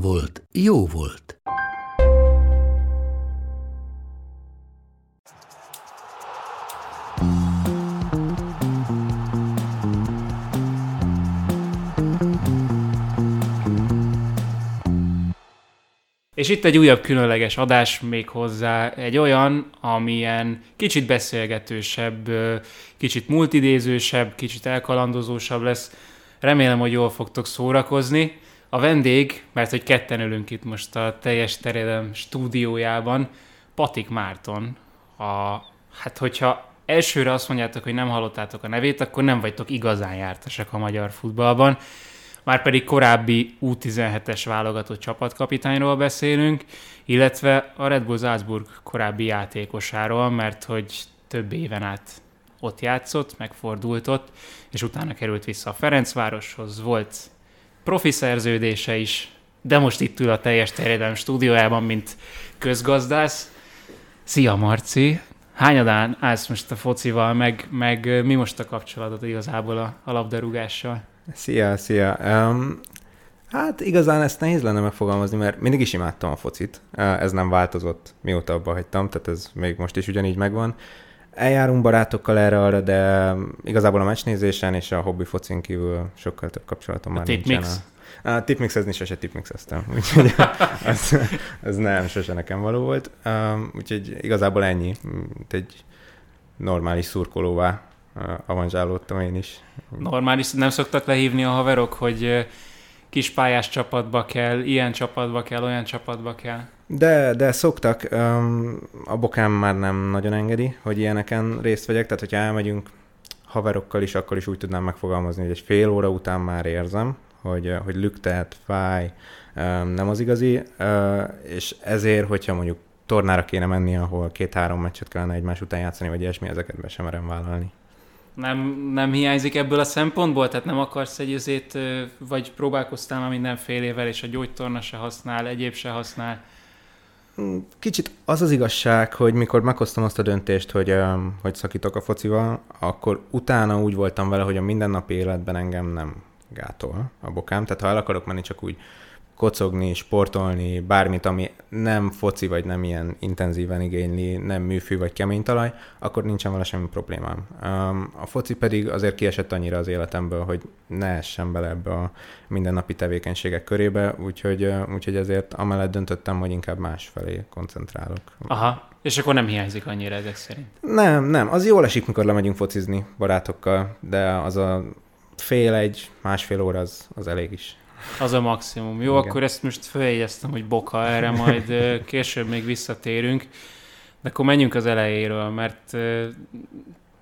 volt, jó volt. És itt egy újabb különleges adás még hozzá, egy olyan, amilyen kicsit beszélgetősebb, kicsit multidézősebb, kicsit elkalandozósabb lesz. Remélem, hogy jól fogtok szórakozni. A vendég, mert hogy ketten ülünk itt most a teljes terjedelem stúdiójában, Patik Márton. A, hát hogyha elsőre azt mondjátok, hogy nem hallottátok a nevét, akkor nem vagytok igazán jártasak a magyar futballban. Már pedig korábbi U17-es válogatott csapatkapitányról beszélünk, illetve a Red Bull Salzburg korábbi játékosáról, mert hogy több éven át ott játszott, megfordult ott, és utána került vissza a Ferencvároshoz, volt profi szerződése is, de most itt ül a teljes terjedelem stúdiójában, mint közgazdász. Szia Marci! Hányadán állsz most a focival, meg, meg mi most a kapcsolatod igazából a, a labdarúgással? Szia, szia! Um, hát igazán ezt nehéz lenne megfogalmazni, mert mindig is imádtam a focit. Ez nem változott, mióta abba hagytam, tehát ez még most is ugyanígy megvan. Eljárunk barátokkal erre arra, de igazából a meccsnézésen és a hobbi focin kívül sokkal több kapcsolatom a már nincsen. A, a tipmixezni sose tipmixeztem, úgyhogy ez, ez nem, sose nekem való volt. Um, úgyhogy igazából ennyi, mint egy normális szurkolóvá avanzsálódtam én is. Normális, nem szoktak lehívni a haverok, hogy kispályás csapatba kell, ilyen csapatba kell, olyan csapatba kell? De, de szoktak. A bokám már nem nagyon engedi, hogy ilyeneken részt vegyek, tehát hogyha elmegyünk haverokkal is, akkor is úgy tudnám megfogalmazni, hogy egy fél óra után már érzem, hogy, hogy lüktet, fáj, nem az igazi, és ezért, hogyha mondjuk tornára kéne menni, ahol két-három meccset kellene egymás után játszani, vagy ilyesmi, ezeket be sem merem vállalni. Nem, nem hiányzik ebből a szempontból? Tehát nem akarsz egy azért, vagy próbálkoztál már mindenfélével, és a gyógytorna se használ, egyéb se használ? Kicsit az az igazság, hogy mikor meghoztam azt a döntést, hogy, hogy szakítok a focival, akkor utána úgy voltam vele, hogy a mindennapi életben engem nem gátol a bokám. Tehát ha el akarok menni, csak úgy kocogni, sportolni, bármit, ami nem foci, vagy nem ilyen intenzíven igényli, nem műfű, vagy kemény talaj, akkor nincsen vele semmi problémám. A foci pedig azért kiesett annyira az életemből, hogy ne essen bele ebbe a mindennapi tevékenységek körébe, úgyhogy, úgyhogy ezért amellett döntöttem, hogy inkább más felé koncentrálok. Aha, és akkor nem hiányzik annyira ezek szerint? Nem, nem. Az jól esik, mikor lemegyünk focizni barátokkal, de az a fél egy, másfél óra az, az elég is. Az a maximum. Jó, Igen. akkor ezt most feljegyeztem, hogy boka, erre majd később még visszatérünk. De akkor menjünk az elejéről, mert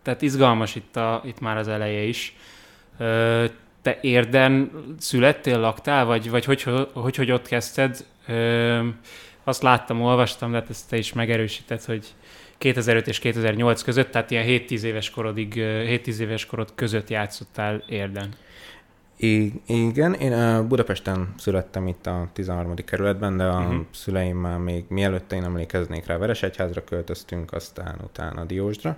tehát izgalmas itt, a, itt már az eleje is. Te érden születtél, laktál, vagy, vagy hogy, hogy, hogy ott kezdted? Azt láttam, olvastam, de hát ezt te is megerősített, hogy 2005 és 2008 között, tehát ilyen 7-10 éves korodig, 7-10 éves korod között játszottál érden. I- igen, én Budapesten születtem itt a 13. kerületben, de a uh-huh. szüleim már még mielőtt én emlékeznék rá, Veresegyházra költöztünk, aztán utána Diósdra,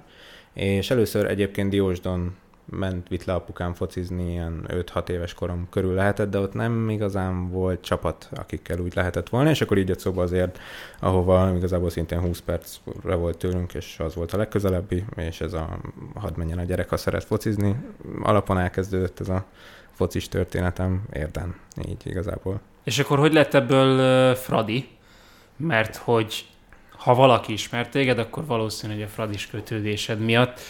és először egyébként Diósdon ment, vitt le apukám focizni, ilyen 5-6 éves korom körül lehetett, de ott nem igazán volt csapat, akikkel úgy lehetett volna, és akkor így jött szóba azért, ahova igazából szintén 20 percre volt tőlünk, és az volt a legközelebbi, és ez a hadd menjen a gyerek, ha szeret focizni. Alapon elkezdődött ez a focis történetem érden, így igazából. És akkor hogy lett ebből uh, Fradi? Mert hogy ha valaki ismert téged, akkor valószínű, hogy a Fradis kötődésed miatt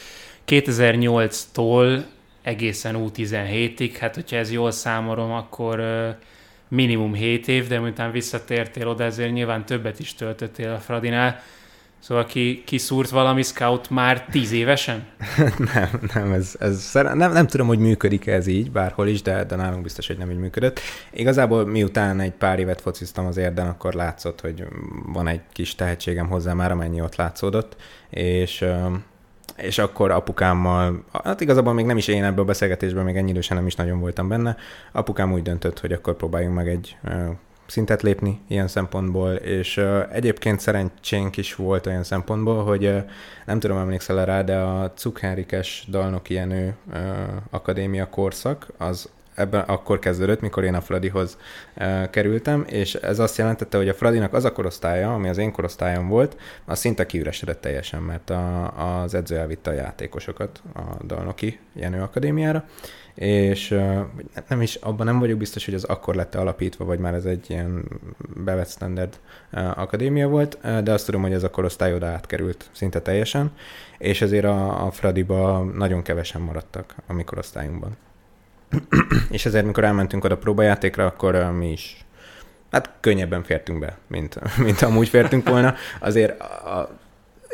2008-tól egészen U17-ig, hát hogyha ez jól számolom, akkor uh, minimum 7 év, de miután visszatértél oda, ezért nyilván többet is töltöttél a Fradinál. Szóval ki, kiszúrt valami scout már tíz évesen? nem, nem, ez, ez nem, nem tudom, hogy működik ez így, bárhol is, de, de nálunk biztos, hogy nem így működött. Igazából miután egy pár évet fociztam az érden, akkor látszott, hogy van egy kis tehetségem hozzá már, amennyi ott látszódott, és és akkor apukámmal, hát igazából még nem is én ebből a beszélgetésben, még ennyi idősen nem is nagyon voltam benne, apukám úgy döntött, hogy akkor próbáljunk meg egy szintet lépni ilyen szempontból, és uh, egyébként szerencsénk is volt olyan szempontból, hogy uh, nem tudom, emlékszel rá, de a Cukhenrikes Dalnoki Jenő uh, akadémia korszak, az ebben akkor kezdődött, mikor én a Fradihoz uh, kerültem, és ez azt jelentette, hogy a Fradinak az a korosztálya, ami az én korosztályom volt, az szinte kiüresedett teljesen, mert a, az edző elvitte a játékosokat a Dalnoki Jenő Akadémiára, és nem is, abban nem vagyok biztos, hogy az akkor lett alapítva, vagy már ez egy ilyen bevett standard akadémia volt, de azt tudom, hogy ez a korosztály oda átkerült szinte teljesen, és azért a, a Fradiba nagyon kevesen maradtak a mi korosztályunkban. és ezért, mikor elmentünk oda próbajátékra, akkor mi is hát könnyebben fértünk be, mint, mint amúgy fértünk volna. Azért a,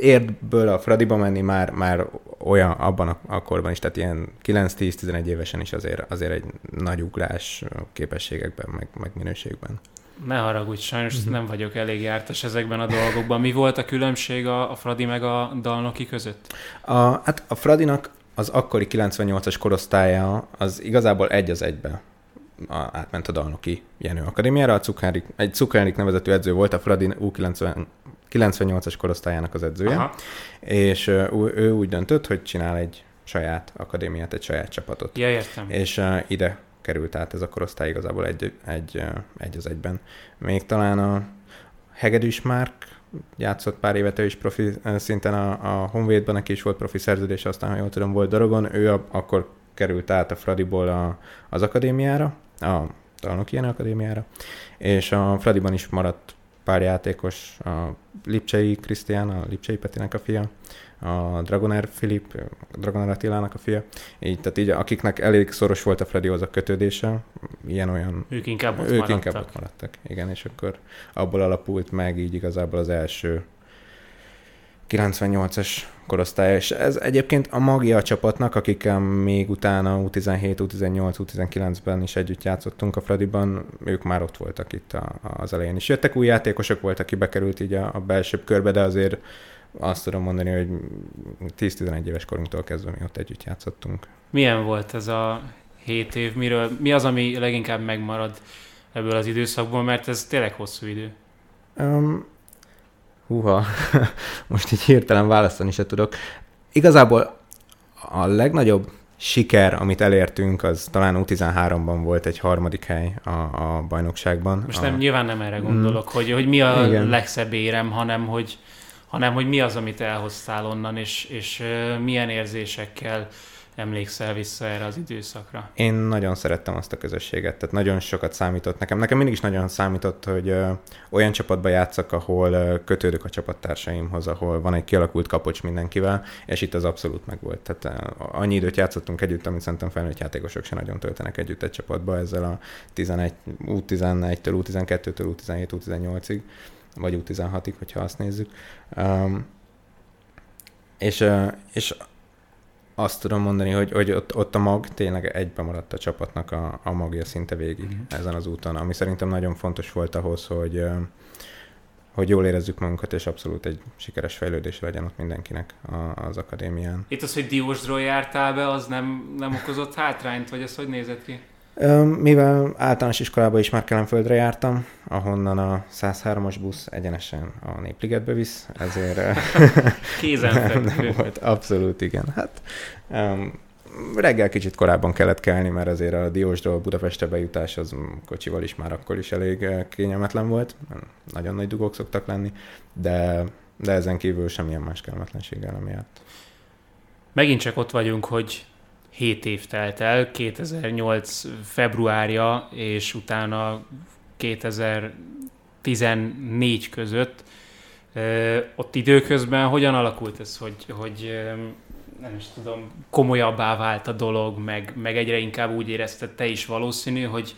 érdből a Fradiba menni már, már olyan abban a, a korban is, tehát ilyen 9-10-11 évesen is azért, azért egy nagy ugrás képességekben, meg, meg minőségben. Ne haragudj, sajnos uh-huh. nem vagyok elég jártas ezekben a dolgokban. Mi volt a különbség a, a Fradi meg a Dalnoki között? A, hát a Fradinak az akkori 98-as korosztálya az igazából egy az egybe a, átment a Dalnoki Jenő Akadémiára. A Cukhárik, egy Cukhárik nevezetű edző volt, a Fradi U90 98-as korosztályának az edzője, Aha. és ő, ő úgy döntött, hogy csinál egy saját akadémiát, egy saját csapatot. Ja, értem. És uh, ide került át ez a korosztály igazából egy, egy, egy az egyben. Még talán a Hegedűs Márk játszott pár évet, ő is profi szinten a, a Honvédben, neki is volt profi szerződés, aztán, ha jól tudom, volt Dorogon, ő a, akkor került át a Fradiból a, az akadémiára, a Talnok ilyen akadémiára, és a Fradiban is maradt pár játékos, a Lipcsei Krisztián, a Lipcsei Petinek a fia, a Dragoner Filip, Dragoner Attilának a fia, így, tehát így akiknek elég szoros volt a Freddyhoz a kötődése, ilyen-olyan... Ők inkább ott ők maradtak. inkább ott maradtak, igen, és akkor abból alapult meg így igazából az első 98-as korosztály, és ez egyébként a magia a csapatnak, akikkel még utána U17, U18, U19-ben is együtt játszottunk a Fradiban, ők már ott voltak itt a, az elején is. Jöttek új játékosok, volt, aki bekerült így a, a belsőbb körbe, de azért azt tudom mondani, hogy 10-11 éves korunktól kezdve mi ott együtt játszottunk. Milyen volt ez a 7 év? Miről, mi az, ami leginkább megmarad ebből az időszakból, mert ez tényleg hosszú idő? Um, húha, most így hirtelen választani se tudok. Igazából a legnagyobb siker, amit elértünk, az talán U13-ban volt egy harmadik hely a, a bajnokságban. Most a... nem, nyilván nem erre gondolok, mm. hogy, hogy mi a Igen. legszebb érem, hanem hogy, hanem hogy mi az, amit elhoztál onnan, és, és milyen érzésekkel emlékszel vissza erre az időszakra? Én nagyon szerettem azt a közösséget, tehát nagyon sokat számított nekem. Nekem mindig is nagyon számított, hogy ö, olyan csapatba játszak, ahol ö, kötődök a csapattársaimhoz, ahol van egy kialakult kapocs mindenkivel, és itt az abszolút megvolt. Tehát ö, annyi időt játszottunk együtt, amit szerintem felnőtt játékosok se nagyon töltenek együtt egy csapatba ezzel a 11, U11-től, U12-től, U17, U18-ig, vagy U16-ig, hogyha azt nézzük. Um, és, és azt tudom mondani, hogy, hogy ott, ott a mag tényleg egybe maradt a csapatnak a, a magja szinte végig mm. ezen az úton, ami szerintem nagyon fontos volt ahhoz, hogy hogy jól érezzük magunkat, és abszolút egy sikeres fejlődés legyen ott mindenkinek az akadémián. Itt az, hogy Diósdról jártál be, az nem, nem okozott hátrányt, vagy ez hogy nézett ki? Mivel általános iskolában is már Kelenföldre jártam, ahonnan a 103-as busz egyenesen a Népligetbe visz, ezért... Kézenfekvő. volt, abszolút igen. Hát um, reggel kicsit korábban kellett kelni, mert azért a Diósdról Budapestre bejutás az kocsival is már akkor is elég kényelmetlen volt. Nagyon nagy dugók szoktak lenni, de, de ezen kívül semmilyen más kellemetlenséggel nem járt. Megint csak ott vagyunk, hogy 7 év telt el, 2008 februárja és utána 2014 között. Ott időközben hogyan alakult ez, hogy, hogy nem is tudom, komolyabbá vált a dolog, meg, meg egyre inkább úgy érezted te is valószínű, hogy,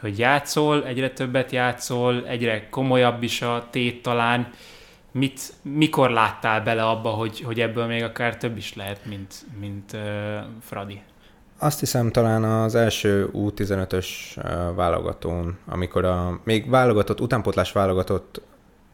hogy játszol, egyre többet játszol, egyre komolyabb is a tét talán. Mit, mikor láttál bele abba, hogy, hogy ebből még akár több is lehet, mint, mint uh, Fradi? Azt hiszem talán az első U15-ös válogatón, amikor a még válogatott, utánpotlás válogatott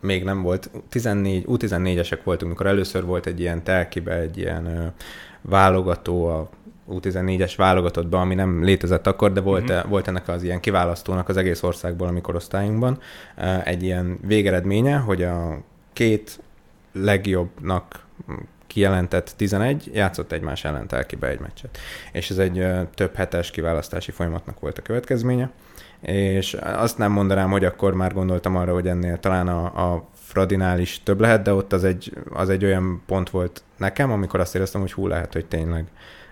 még nem volt, 14, U14-esek voltunk, amikor először volt egy ilyen telkibe, egy ilyen válogató a U14-es válogatottban, ami nem létezett akkor, de volt, uh-huh. volt ennek az ilyen kiválasztónak az egész országból, amikor osztályunkban egy ilyen végeredménye, hogy a két legjobbnak kijelentett 11 játszott egymás ellen telkibe egy meccset. És ez egy több hetes kiválasztási folyamatnak volt a következménye. És azt nem mondanám, hogy akkor már gondoltam arra, hogy ennél talán a, a Fradinál is több lehet, de ott az egy, az egy olyan pont volt nekem, amikor azt éreztem, hogy hú, lehet, hogy tényleg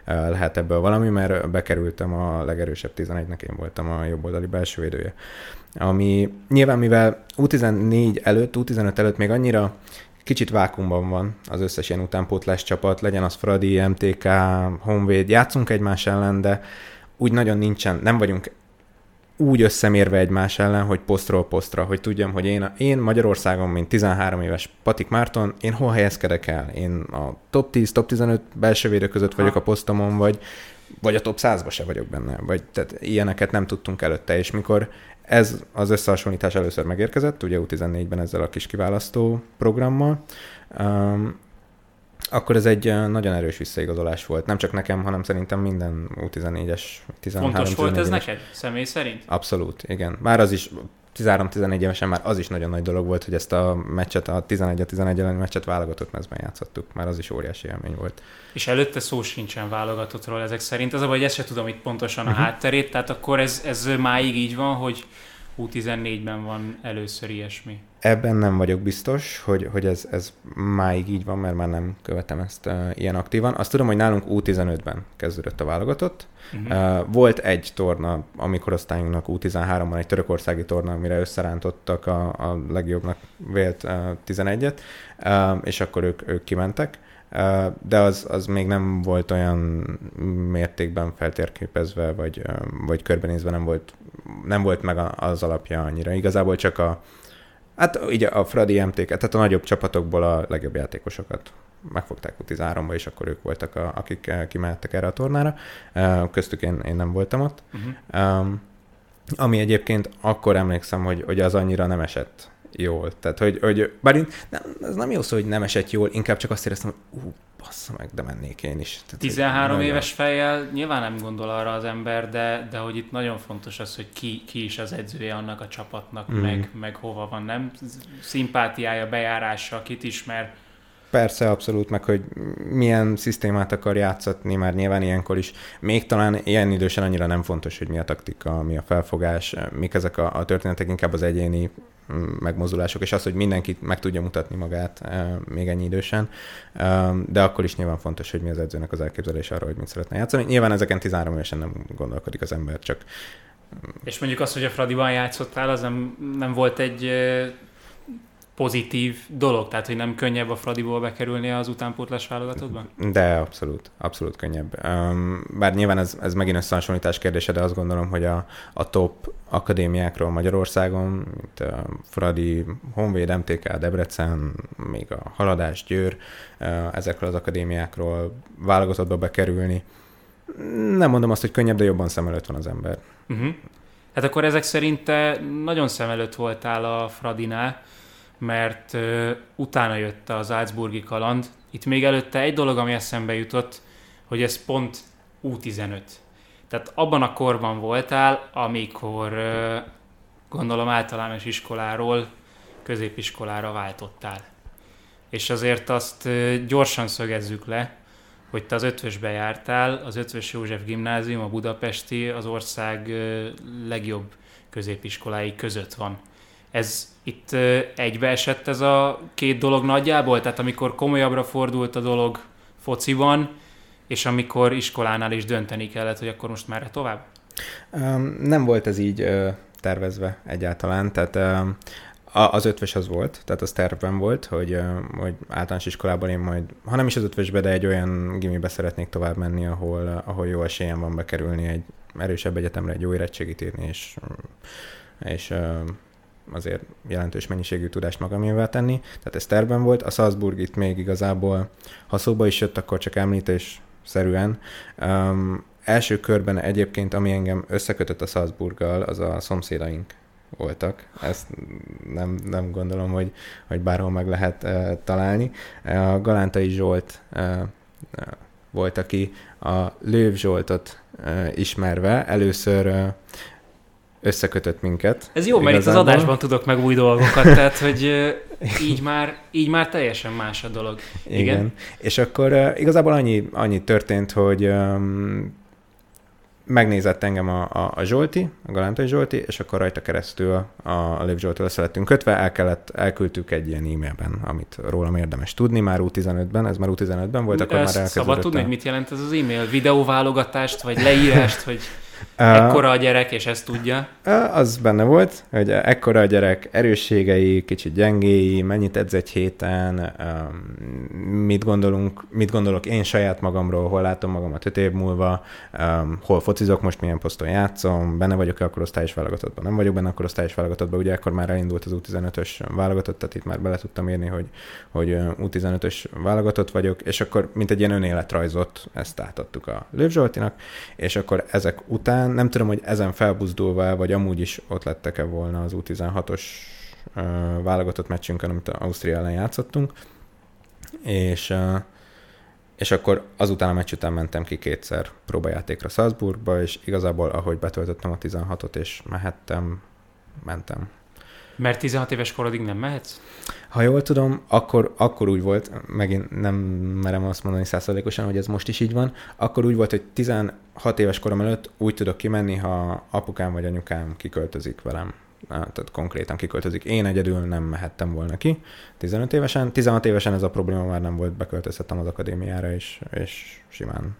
lehet ebből valami, mert bekerültem a legerősebb 11-nek, én voltam a jobboldali belső védője. Ami nyilván, mivel U14 előtt, U15 előtt még annyira kicsit vákumban van az összes ilyen utánpótlás csapat, legyen az Fradi, MTK, Honvéd, játszunk egymás ellen, de úgy nagyon nincsen, nem vagyunk úgy összemérve egymás ellen, hogy posztról posztra, hogy tudjam, hogy én, én Magyarországon, mint 13 éves Patik Márton, én hol helyezkedek el? Én a top 10, top 15 belső védő között vagyok a posztomon, vagy, vagy a top 100-ba se vagyok benne, vagy tehát ilyeneket nem tudtunk előtte, és mikor ez az összehasonlítás először megérkezett, ugye U14-ben ezzel a kis kiválasztó programmal, um, akkor ez egy nagyon erős visszaigazolás volt. Nem csak nekem, hanem szerintem minden U14-es, 13 Fontos volt ez neked, személy szerint? Abszolút, igen. Már az is 13-14 évesen már az is nagyon nagy dolog volt, hogy ezt a meccset, a 11-11 elleni meccset válogatott mezben játszottuk. Már az is óriási élmény volt. És előtte szó sincsen válogatottról ezek szerint. Az a baj, hogy ezt se tudom itt pontosan a uh-huh. hátterét, tehát akkor ez, ez máig így van, hogy U14-ben van először ilyesmi. Ebben nem vagyok biztos, hogy, hogy ez, ez máig így van, mert már nem követem ezt uh, ilyen aktívan. Azt tudom, hogy nálunk U15-ben kezdődött a válogatott. Uh-huh. Uh, volt egy torna, amikor osztályunknak U13-ban egy törökországi torna, amire összerántottak a, a legjobbnak vélt uh, 11-et, uh, és akkor ők, ők kimentek de az, az még nem volt olyan mértékben feltérképezve, vagy, vagy körbenézve nem volt, nem volt meg az alapja annyira. Igazából csak a, hát ugye a Fradi mt tehát a nagyobb csapatokból a legjobb játékosokat megfogták U13-ba, és akkor ők voltak, a, akik kimehettek erre a tornára. Köztük én, én nem voltam ott. Uh-huh. Um, ami egyébként akkor emlékszem, hogy, hogy az annyira nem esett jól. Tehát, hogy, hogy bár én, nem, ez nem jó szó, hogy nem esett jól, inkább csak azt éreztem, hogy ú, bassza meg, de mennék én is. Tehát, 13 éves fejjel nyilván nem gondol arra az ember, de, de hogy itt nagyon fontos az, hogy ki, ki is az edzője annak a csapatnak, mm. meg, meg hova van, nem? Szimpátiája, bejárása, kit ismer, Persze, abszolút, meg hogy milyen szisztémát akar játszatni, már nyilván ilyenkor is. Még talán ilyen idősen annyira nem fontos, hogy mi a taktika, mi a felfogás, mik ezek a, a történetek, inkább az egyéni mm, megmozdulások, és az, hogy mindenki meg tudja mutatni magát e, még ennyi idősen, e, de akkor is nyilván fontos, hogy mi az edzőnek az elképzelés arra, hogy mit szeretne játszani. Nyilván ezeken 13 évesen nem gondolkodik az ember, csak és mondjuk az, hogy a Fradiban játszottál, az nem, nem volt egy pozitív dolog, tehát hogy nem könnyebb a Fradiból bekerülni az utánpótlás válogatottban? De abszolút, abszolút könnyebb. Um, bár nyilván ez, ez megint összehasonlítás kérdése, de azt gondolom, hogy a, a top akadémiákról Magyarországon, mint a Fradi, Honvéd, MTK, Debrecen, még a Haladás, Győr, ezekről az akadémiákról válogatottba bekerülni. Nem mondom azt, hogy könnyebb, de jobban szem előtt van az ember. Uh-huh. Hát akkor ezek szerint te nagyon szem előtt voltál a Fradinál, mert utána jött az Salzburgi kaland. Itt még előtte egy dolog, ami eszembe jutott, hogy ez pont U15. Tehát abban a korban voltál, amikor gondolom általános iskoláról középiskolára váltottál. És azért azt gyorsan szögezzük le, hogy te az ötvösbe jártál, az Ötvös József Gimnázium, a budapesti, az ország legjobb középiskolái között van. Ez itt egybeesett ez a két dolog nagyjából? Tehát amikor komolyabbra fordult a dolog fociban, és amikor iskolánál is dönteni kellett, hogy akkor most merre tovább? Nem volt ez így tervezve egyáltalán, tehát az ötvös az volt, tehát az tervben volt, hogy, hogy általános iskolában én majd, ha nem is az ötvösbe, de egy olyan gimibe szeretnék tovább menni, ahol, ahol jó esélyem van bekerülni egy erősebb egyetemre, egy jó érettségit írni, és, és azért jelentős mennyiségű tudást magamével tenni, tehát ez terben volt. A Salzburg itt még igazából, ha szóba is jött, akkor csak említés szerűen. Um, első körben egyébként, ami engem összekötött a Salzburggal, az a szomszédaink voltak. Ezt nem, nem gondolom, hogy, hogy bárhol meg lehet uh, találni. A Galántai Zsolt uh, volt, aki a Lőv Zsoltot uh, ismerve először uh, összekötött minket. Ez jó, mert itt az adásban tudok meg új dolgokat, tehát hogy így már, így már teljesen más a dolog. Igen. Igen. És akkor uh, igazából annyi, annyi történt, hogy um, megnézett engem a, a, a Zsolti, a Galántai Zsolti, és akkor rajta keresztül a, a Lév Zsoltól lettünk kötve, el kellett, elküldtük egy ilyen e-mailben, amit rólam érdemes tudni, már U15-ben, ez már U15-ben volt, akkor Ezt már elkezdődött. Szabad tudni, hogy mit jelent ez az e-mail? Videóválogatást, vagy leírást, hogy Ekkora a gyerek, és ezt tudja? Az benne volt, hogy ekkora a gyerek, erősségei, kicsit gyengéi, mennyit edz egy héten, mit, gondolunk, mit gondolok én saját magamról, hol látom magamat öt év múlva, hol focizok most, milyen poszton játszom, benne vagyok-e akkor osztályos válogatottban, nem vagyok benne akkor osztályos válogatottban, ugye akkor már elindult az U15-ös válogatott, tehát itt már bele tudtam írni, hogy, hogy U15-ös válogatott vagyok, és akkor mint egy ilyen önéletrajzot ezt átadtuk a Lőv Zsoltinak, és akkor ezek ut- után. Nem tudom, hogy ezen felbuzdulva, vagy amúgy is ott lettek-e volna az U16-os uh, válogatott meccsünkön, amit Ausztria ellen játszottunk. És, és akkor azután a meccs után mentem ki kétszer próbajátékra Salzburgba, és igazából ahogy betöltöttem a 16-ot, és mehettem, mentem. Mert 16 éves korodig nem mehetsz? Ha jól tudom, akkor, akkor úgy volt, megint nem merem azt mondani százszerzékosan, hogy ez most is így van, akkor úgy volt, hogy 16 éves korom előtt úgy tudok kimenni, ha apukám vagy anyukám kiköltözik velem. Tehát konkrétan kiköltözik. Én egyedül nem mehettem volna ki 15 évesen. 16 évesen ez a probléma már nem volt, beköltözhettem az akadémiára, és, és simán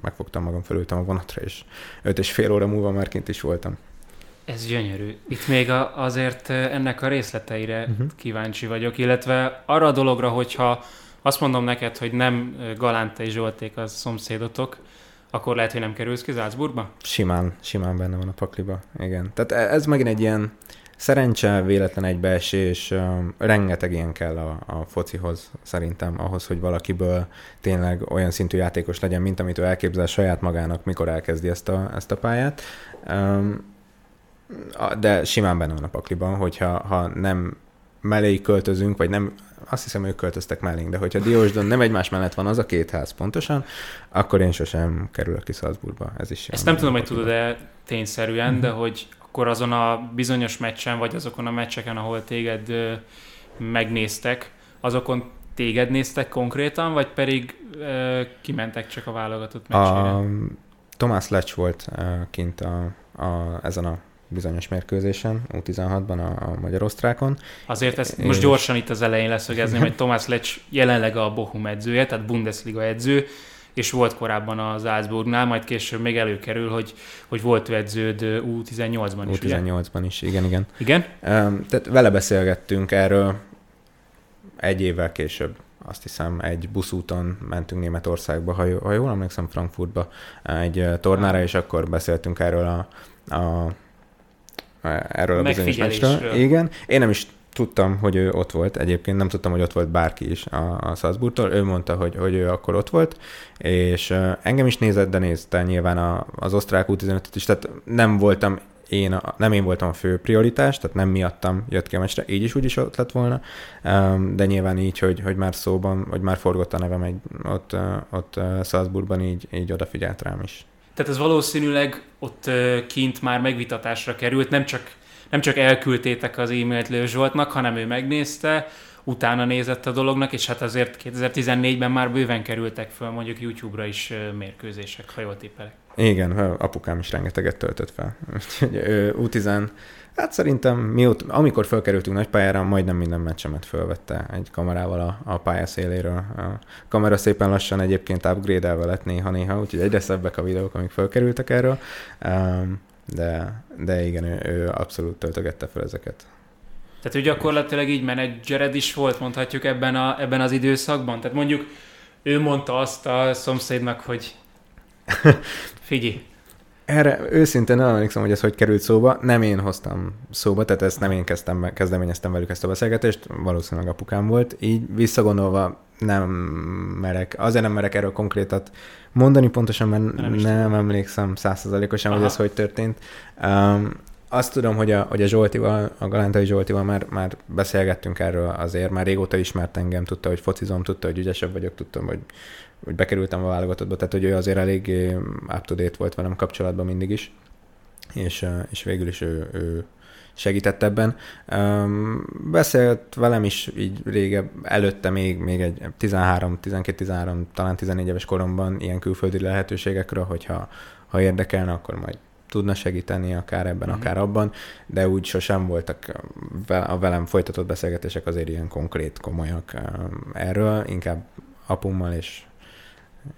megfogtam magam, fölültem a vonatra, és 5 és fél óra múlva már kint is voltam. Ez gyönyörű. Itt még a, azért ennek a részleteire uh-huh. kíváncsi vagyok, illetve arra a dologra, hogyha azt mondom neked, hogy nem Galántai Zsolték az szomszédotok, akkor lehet, hogy nem kerülsz ki Salzburgba? Simán, simán benne van a pakliba, igen. Tehát e, ez megint egy ilyen szerencse, véletlen egybeesés, rengeteg ilyen kell a, a focihoz szerintem, ahhoz, hogy valakiből tényleg olyan szintű játékos legyen, mint amit ő elképzel saját magának, mikor elkezdi ezt a, ezt a pályát. Um, de simán benne van a pakliban, hogyha ha nem mellé költözünk, vagy nem, azt hiszem, ők költöztek mellénk, de hogyha Diósdon nem egymás mellett van az a két ház pontosan, akkor én sosem kerülök ki Salzburgba. Ez is Ezt nem tudom, hogy tudod-e tényszerűen, mm-hmm. de hogy akkor azon a bizonyos meccsen, vagy azokon a meccseken, ahol téged ö, megnéztek, azokon téged néztek konkrétan, vagy pedig ö, kimentek csak a válogatott meccsére? A Tomás Lecs volt ö, kint a, a, ezen a bizonyos mérkőzésen, U16-ban a, a magyar-osztrákon. Azért ezt most gyorsan itt az elején leszögezném, hogy Tomás Lecs jelenleg a Bochum edzője, tehát Bundesliga edző, és volt korábban az Salzburgnál, majd később még előkerül, hogy, hogy volt edződ U18-ban is, U18-ban is, igen, igen. Igen? Tehát vele beszélgettünk erről egy évvel később azt hiszem egy buszúton mentünk Németországba, ha, ha jól emlékszem, Frankfurtba egy tornára, és akkor beszéltünk erről a, a erről a bizonyos meccsről. Igen. Én nem is tudtam, hogy ő ott volt. Egyébként nem tudtam, hogy ott volt bárki is a, a Salzburgtól. Ő mondta, hogy, hogy ő akkor ott volt, és engem is nézett, de nézte nyilván a, az osztrák U15-öt is, tehát nem voltam én, a, nem én voltam a fő prioritás, tehát nem miattam jött ki a meccsre, így is úgy is ott lett volna, de nyilván így, hogy, hogy már szóban, hogy már forgott a nevem egy, ott, ott Salzburgban, így, így odafigyelt rám is. Tehát ez valószínűleg ott kint már megvitatásra került, nem csak, nem csak elküldtétek az e-mailt Lő Zsoltnak, hanem ő megnézte, utána nézett a dolognak, és hát azért 2014-ben már bőven kerültek föl mondjuk YouTube-ra is mérkőzések, ha jól tippelek. Igen, apukám is rengeteget töltött fel. Úgyhogy U10 Hát szerintem mióta, amikor felkerültünk nagypályára, majdnem minden meccsemet fölvette egy kamerával a, a pálya széléről. A kamera szépen lassan egyébként upgrade-elve lett néha-néha, úgyhogy egyre szebbek a videók, amik felkerültek erről. De, de igen, ő, ő abszolút töltögette fel ezeket. Tehát ő gyakorlatilag így menedzsered is volt, mondhatjuk ebben, a, ebben az időszakban? Tehát mondjuk ő mondta azt a szomszédnak, hogy figyelj, Erre őszintén nem emlékszem, hogy ez hogy került szóba. Nem én hoztam szóba, tehát ezt nem én kezdtem, kezdeményeztem velük ezt a beszélgetést, valószínűleg apukám volt. Így visszagondolva nem merek, azért nem merek erről konkrétat mondani pontosan, mert nem, nem emlékszem százszerzalékosan, hogy ez hogy történt. Um, azt tudom, hogy a, hogy a Zsoltival, a Galántai Zsoltival már, már beszélgettünk erről azért, már régóta ismert engem, tudta, hogy focizom, tudta, hogy ügyesebb vagyok, tudtam, hogy, hogy bekerültem a válogatottba, tehát hogy ő azért elég up to date volt velem kapcsolatban mindig is, és, és végül is ő, ő segített ebben. Um, beszélt velem is így régebb, előtte még, még egy 13, 12-13, talán 14 éves koromban ilyen külföldi lehetőségekről, hogyha ha érdekelne, akkor majd tudna segíteni akár ebben, uh-huh. akár abban, de úgy sosem voltak a velem folytatott beszélgetések azért ilyen konkrét, komolyak erről, inkább apummal és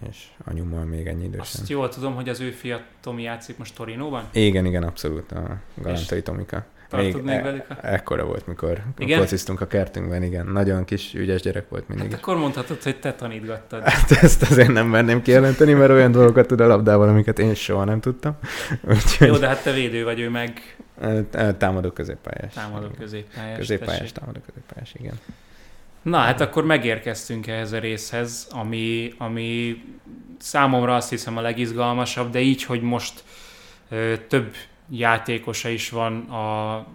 és anyummal még ennyi idősen. Azt jól tudom, hogy az ő fia Tomi játszik most Torinóban? Igen, igen, abszolút, a Galantai Tomika. Még, még e- velük? ekkora volt, mikor igen? fociztunk a kertünkben, igen. Nagyon kis, ügyes gyerek volt mindig. Hát akkor mondhatod, hogy te tanítgattad. Hát ezt azért nem merném kijelenteni, mert olyan dolgokat tud a labdával, amiket én soha nem tudtam. Úgyhogy... Jó, de hát te védő vagy, ő meg... Támadó középpályás. Támadó középpályás. Középpályás, támadó középpályás, igen. Na, hát akkor megérkeztünk ehhez a részhez, ami, ami számomra azt hiszem a legizgalmasabb, de így, hogy most ö, több játékosa is van a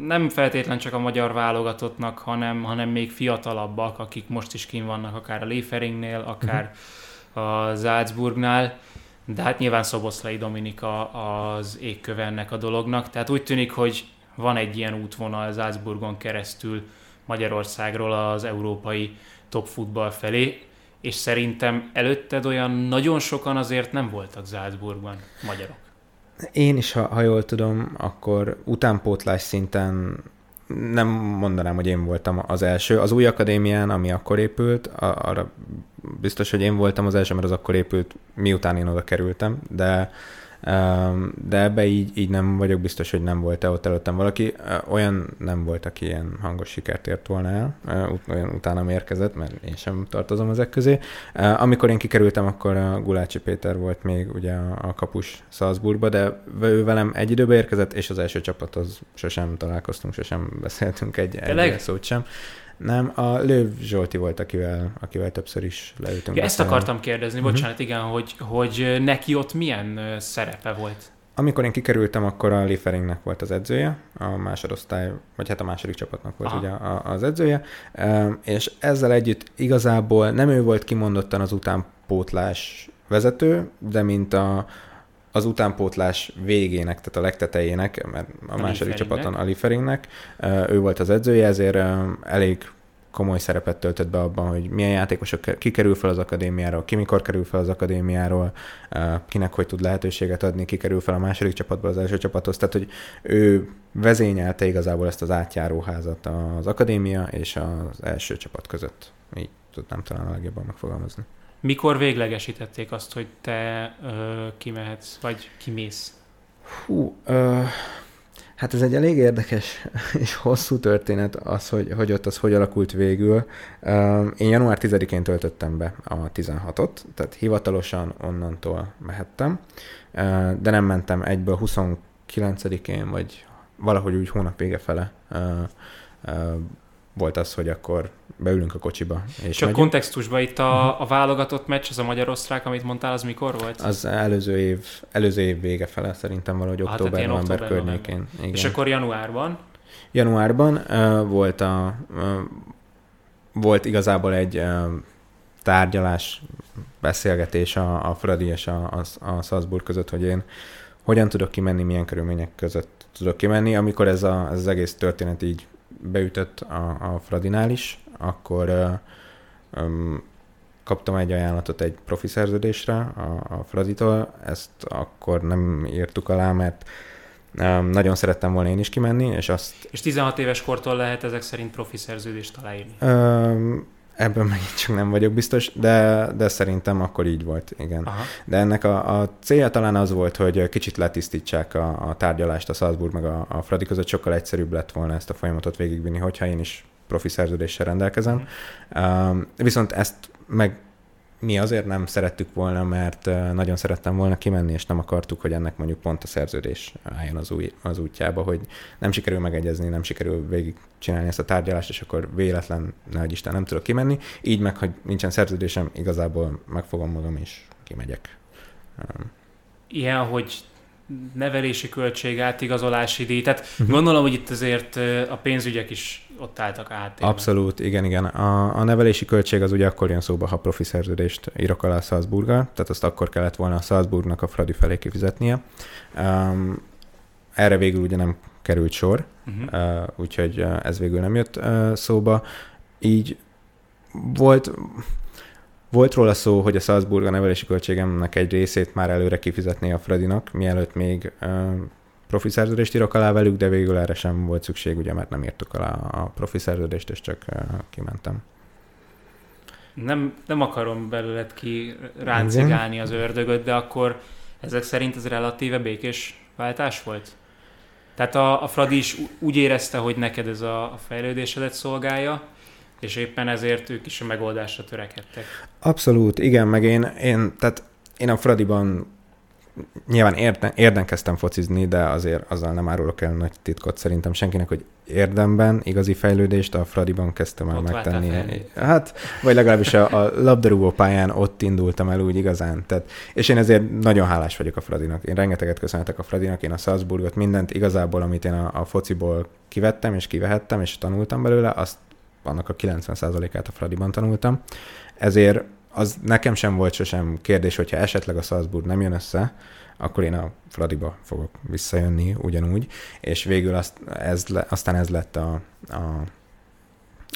nem feltétlen csak a magyar válogatottnak, hanem, hanem még fiatalabbak, akik most is kín vannak, akár a Léferingnél, akár uh-huh. a Salzburgnál, de hát nyilván Szoboszlai Dominika az égköve ennek a dolognak, tehát úgy tűnik, hogy van egy ilyen útvonal Salzburgon keresztül Magyarországról az európai top futball felé, és szerintem előtted olyan nagyon sokan azért nem voltak Salzburgban magyarok. Én is, ha, ha jól tudom, akkor utánpótlás szinten nem mondanám, hogy én voltam az első. Az új akadémián, ami akkor épült, arra biztos, hogy én voltam az első, mert az akkor épült, miután én oda kerültem, de de ebbe így, így nem vagyok biztos, hogy nem volt-e ott előttem valaki. Olyan nem volt, aki ilyen hangos sikert ért volna el, olyan utána érkezett, mert én sem tartozom ezek közé. Amikor én kikerültem, akkor a Gulácsi Péter volt még ugye a kapus Salzburgba, de ő velem egy időbe érkezett, és az első csapathoz sosem találkoztunk, sosem beszéltünk egy, egy szót sem. Nem, a Lőv Zsolti volt, akivel, akivel többször is leültünk. Ja, ezt akartam kérdezni, uh-huh. bocsánat, igen, hogy, hogy neki ott milyen szerepe volt? Amikor én kikerültem, akkor a Lieferingnek volt az edzője, a másodosztály, vagy hát a második csapatnak volt Aha. ugye az edzője, és ezzel együtt igazából nem ő volt kimondottan az utánpótlás vezető, de mint a, az utánpótlás végének, tehát a legtetejének, mert a, második csapaton a Lieferingnek, ő volt az edzője, ezért elég komoly szerepet töltött be abban, hogy milyen játékosok ki kerül fel az akadémiáról, ki mikor kerül fel az akadémiáról, kinek hogy tud lehetőséget adni, ki kerül fel a második csapatból az első csapathoz. Tehát, hogy ő vezényelte igazából ezt az átjáróházat az akadémia és az első csapat között. Így tudnám talán a legjobban megfogalmazni. Mikor véglegesítették azt, hogy te ö, kimehetsz, vagy kimész? Hú, ö, hát ez egy elég érdekes és hosszú történet az, hogy, hogy ott az hogy alakult végül. Ö, én január 10-én töltöttem be a 16-ot, tehát hivatalosan onnantól mehettem, ö, de nem mentem egyből 29-én, vagy valahogy úgy hónap vége fele ö, ö, volt az, hogy akkor beülünk a kocsiba. És Csak megyünk. kontextusban itt a, a válogatott meccs, az a magyar-osztrák, amit mondtál, az mikor volt? Az előző év, előző év vége fele szerintem valahogy ah, október-november környékén. Igen. És akkor januárban? Januárban uh, volt a uh, volt igazából egy uh, tárgyalás, beszélgetés a, a Fradi és a, a, a Salzburg között, hogy én hogyan tudok kimenni, milyen körülmények között tudok kimenni. Amikor ez, a, ez az egész történet így beütött a, a Fradinál is, akkor uh, um, kaptam egy ajánlatot egy profi szerződésre a, a Fraditól, ezt akkor nem írtuk alá, mert um, nagyon szerettem volna én is kimenni, és azt... És 16 éves kortól lehet ezek szerint profi szerződést aláírni? Um, Ebben megint csak nem vagyok biztos, de, de szerintem akkor így volt, igen. Aha. De ennek a, a célja talán az volt, hogy kicsit letisztítsák a, a tárgyalást a Salzburg meg a, a Fradi között, sokkal egyszerűbb lett volna ezt a folyamatot végigvinni, hogyha én is profi szerződéssel rendelkezem. Mm. Um, viszont ezt meg mi azért nem szerettük volna, mert nagyon szerettem volna kimenni, és nem akartuk, hogy ennek mondjuk pont a szerződés álljon az, új, az útjába, hogy nem sikerül megegyezni, nem sikerül végig csinálni ezt a tárgyalást, és akkor véletlen, nehogy Isten, nem tudok kimenni. Így meg, hogy nincsen szerződésem, igazából megfogom magam, és kimegyek. Ilyen, hogy nevelési költség, átigazolási díj. Tehát uh-huh. gondolom, hogy itt azért a pénzügyek is ott álltak át. Abszolút, igen, igen. A, a nevelési költség az ugye akkor jön szóba, ha profi szerződést írok alá Salzburga, tehát azt akkor kellett volna a Salzburgnak a Fradi felé kifizetnie. Um, erre végül ugye nem került sor, uh-huh. uh, úgyhogy ez végül nem jött uh, szóba. Így volt, volt róla szó, hogy a Salzburg a nevelési költségemnek egy részét már előre kifizetné a Fradinak, mielőtt még uh, profi szerződést írok alá velük, de végül erre sem volt szükség, ugye, mert nem írtuk alá a profi szerződést, és csak uh, kimentem. Nem, nem akarom belőled ki ráncigálni az ördögöt, de akkor ezek szerint ez relatíve békés váltás volt? Tehát a, a Fradi is úgy érezte, hogy neked ez a, a fejlődésedet szolgálja, és éppen ezért ők is a megoldásra törekedtek. Abszolút, igen, meg én, én tehát én a Fradiban nyilván érden, érden kezdtem focizni, de azért azzal nem árulok el nagy titkot szerintem senkinek, hogy érdemben igazi fejlődést a Fradiban kezdtem el ott megtenni. Hát, vagy legalábbis a, a labdarúgó pályán ott indultam el úgy igazán. Tehát, és én ezért nagyon hálás vagyok a Fradinak. Én rengeteget köszönhetek a Fradinak, én a Salzburgot, mindent igazából, amit én a, a fociból kivettem és kivehettem, és tanultam belőle, azt annak a 90%-át a Fradiban tanultam. Ezért az nekem sem volt sosem kérdés, hogyha esetleg a Salzburg nem jön össze, akkor én a Fradiba fogok visszajönni ugyanúgy, és végül azt, ez, aztán ez lett a, a,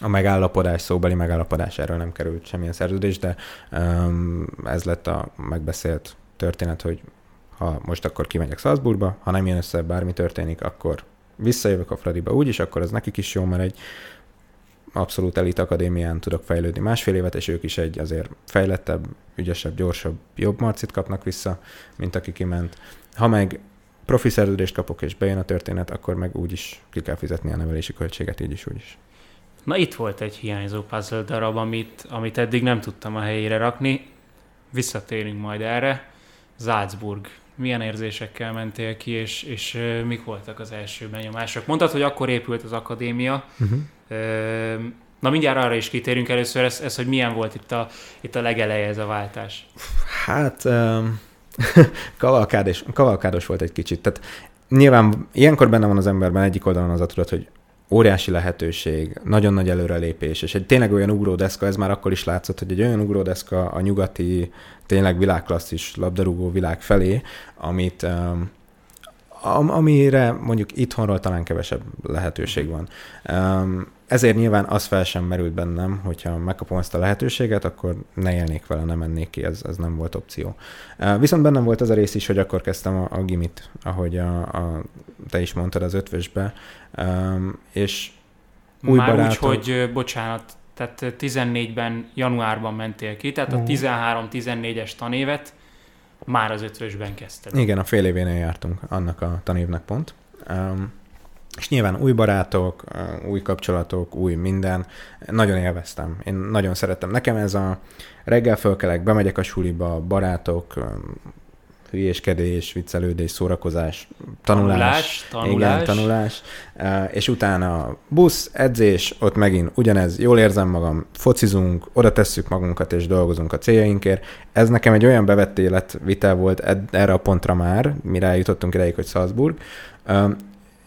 a megállapodás, szóbeli megállapodás, erről nem került semmilyen szerződés, de um, ez lett a megbeszélt történet, hogy ha most akkor kimegyek Salzburgba, ha nem jön össze, bármi történik, akkor visszajövök a Fradiba úgyis, akkor az nekik is jó, mert egy abszolút elit akadémián tudok fejlődni másfél évet, és ők is egy azért fejlettebb, ügyesebb, gyorsabb, jobb marcit kapnak vissza, mint aki kiment. Ha meg profi szerződést kapok, és bejön a történet, akkor meg úgy is ki kell fizetni a nevelési költséget, így is, úgy is. Na itt volt egy hiányzó puzzle darab, amit, amit eddig nem tudtam a helyére rakni. Visszatérünk majd erre. Salzburg. Milyen érzésekkel mentél ki, és, és mik voltak az első benyomások? Mondtad, hogy akkor épült az akadémia. Uh-huh. Na mindjárt arra is kitérünk először, ez, ez hogy milyen volt itt a, itt a legeleje ez a váltás. Hát um, kavalkádós, kavalkádos volt egy kicsit. Tehát nyilván ilyenkor benne van az emberben egyik oldalon az a tudat, hogy óriási lehetőség, nagyon nagy előrelépés, és egy tényleg olyan ugródeszka, ez már akkor is látszott, hogy egy olyan ugródeszka a nyugati, tényleg világklasszis labdarúgó világ felé, amit um, amire mondjuk itthonról talán kevesebb lehetőség van. Um, ezért nyilván az fel sem merült bennem, hogyha megkapom ezt a lehetőséget, akkor ne élnék vele, nem mennék ki, ez, ez nem volt opció. Viszont bennem volt az a rész is, hogy akkor kezdtem a, a gimit, ahogy a, a, te is mondtad az ötvösbe, és új Már barátok... úgy, hogy bocsánat, tehát 14-ben januárban mentél ki, tehát a 13-14-es mhm. tanévet már az ötvösben kezdted. Igen, a fél événél jártunk annak a tanévnek pont. Um, és nyilván új barátok, új kapcsolatok, új minden. Nagyon élveztem. Én nagyon szerettem. Nekem ez a reggel fölkelek, bemegyek a suliba, barátok, hülyéskedés, viccelődés, szórakozás, tanulás. Tanulás, tanulás. Igen, tanulás. És utána busz, edzés, ott megint ugyanez, jól érzem magam, focizunk, oda tesszük magunkat és dolgozunk a céljainkért. Ez nekem egy olyan bevett életvitel volt erre a pontra már, mire eljutottunk ideig, hogy Salzburg,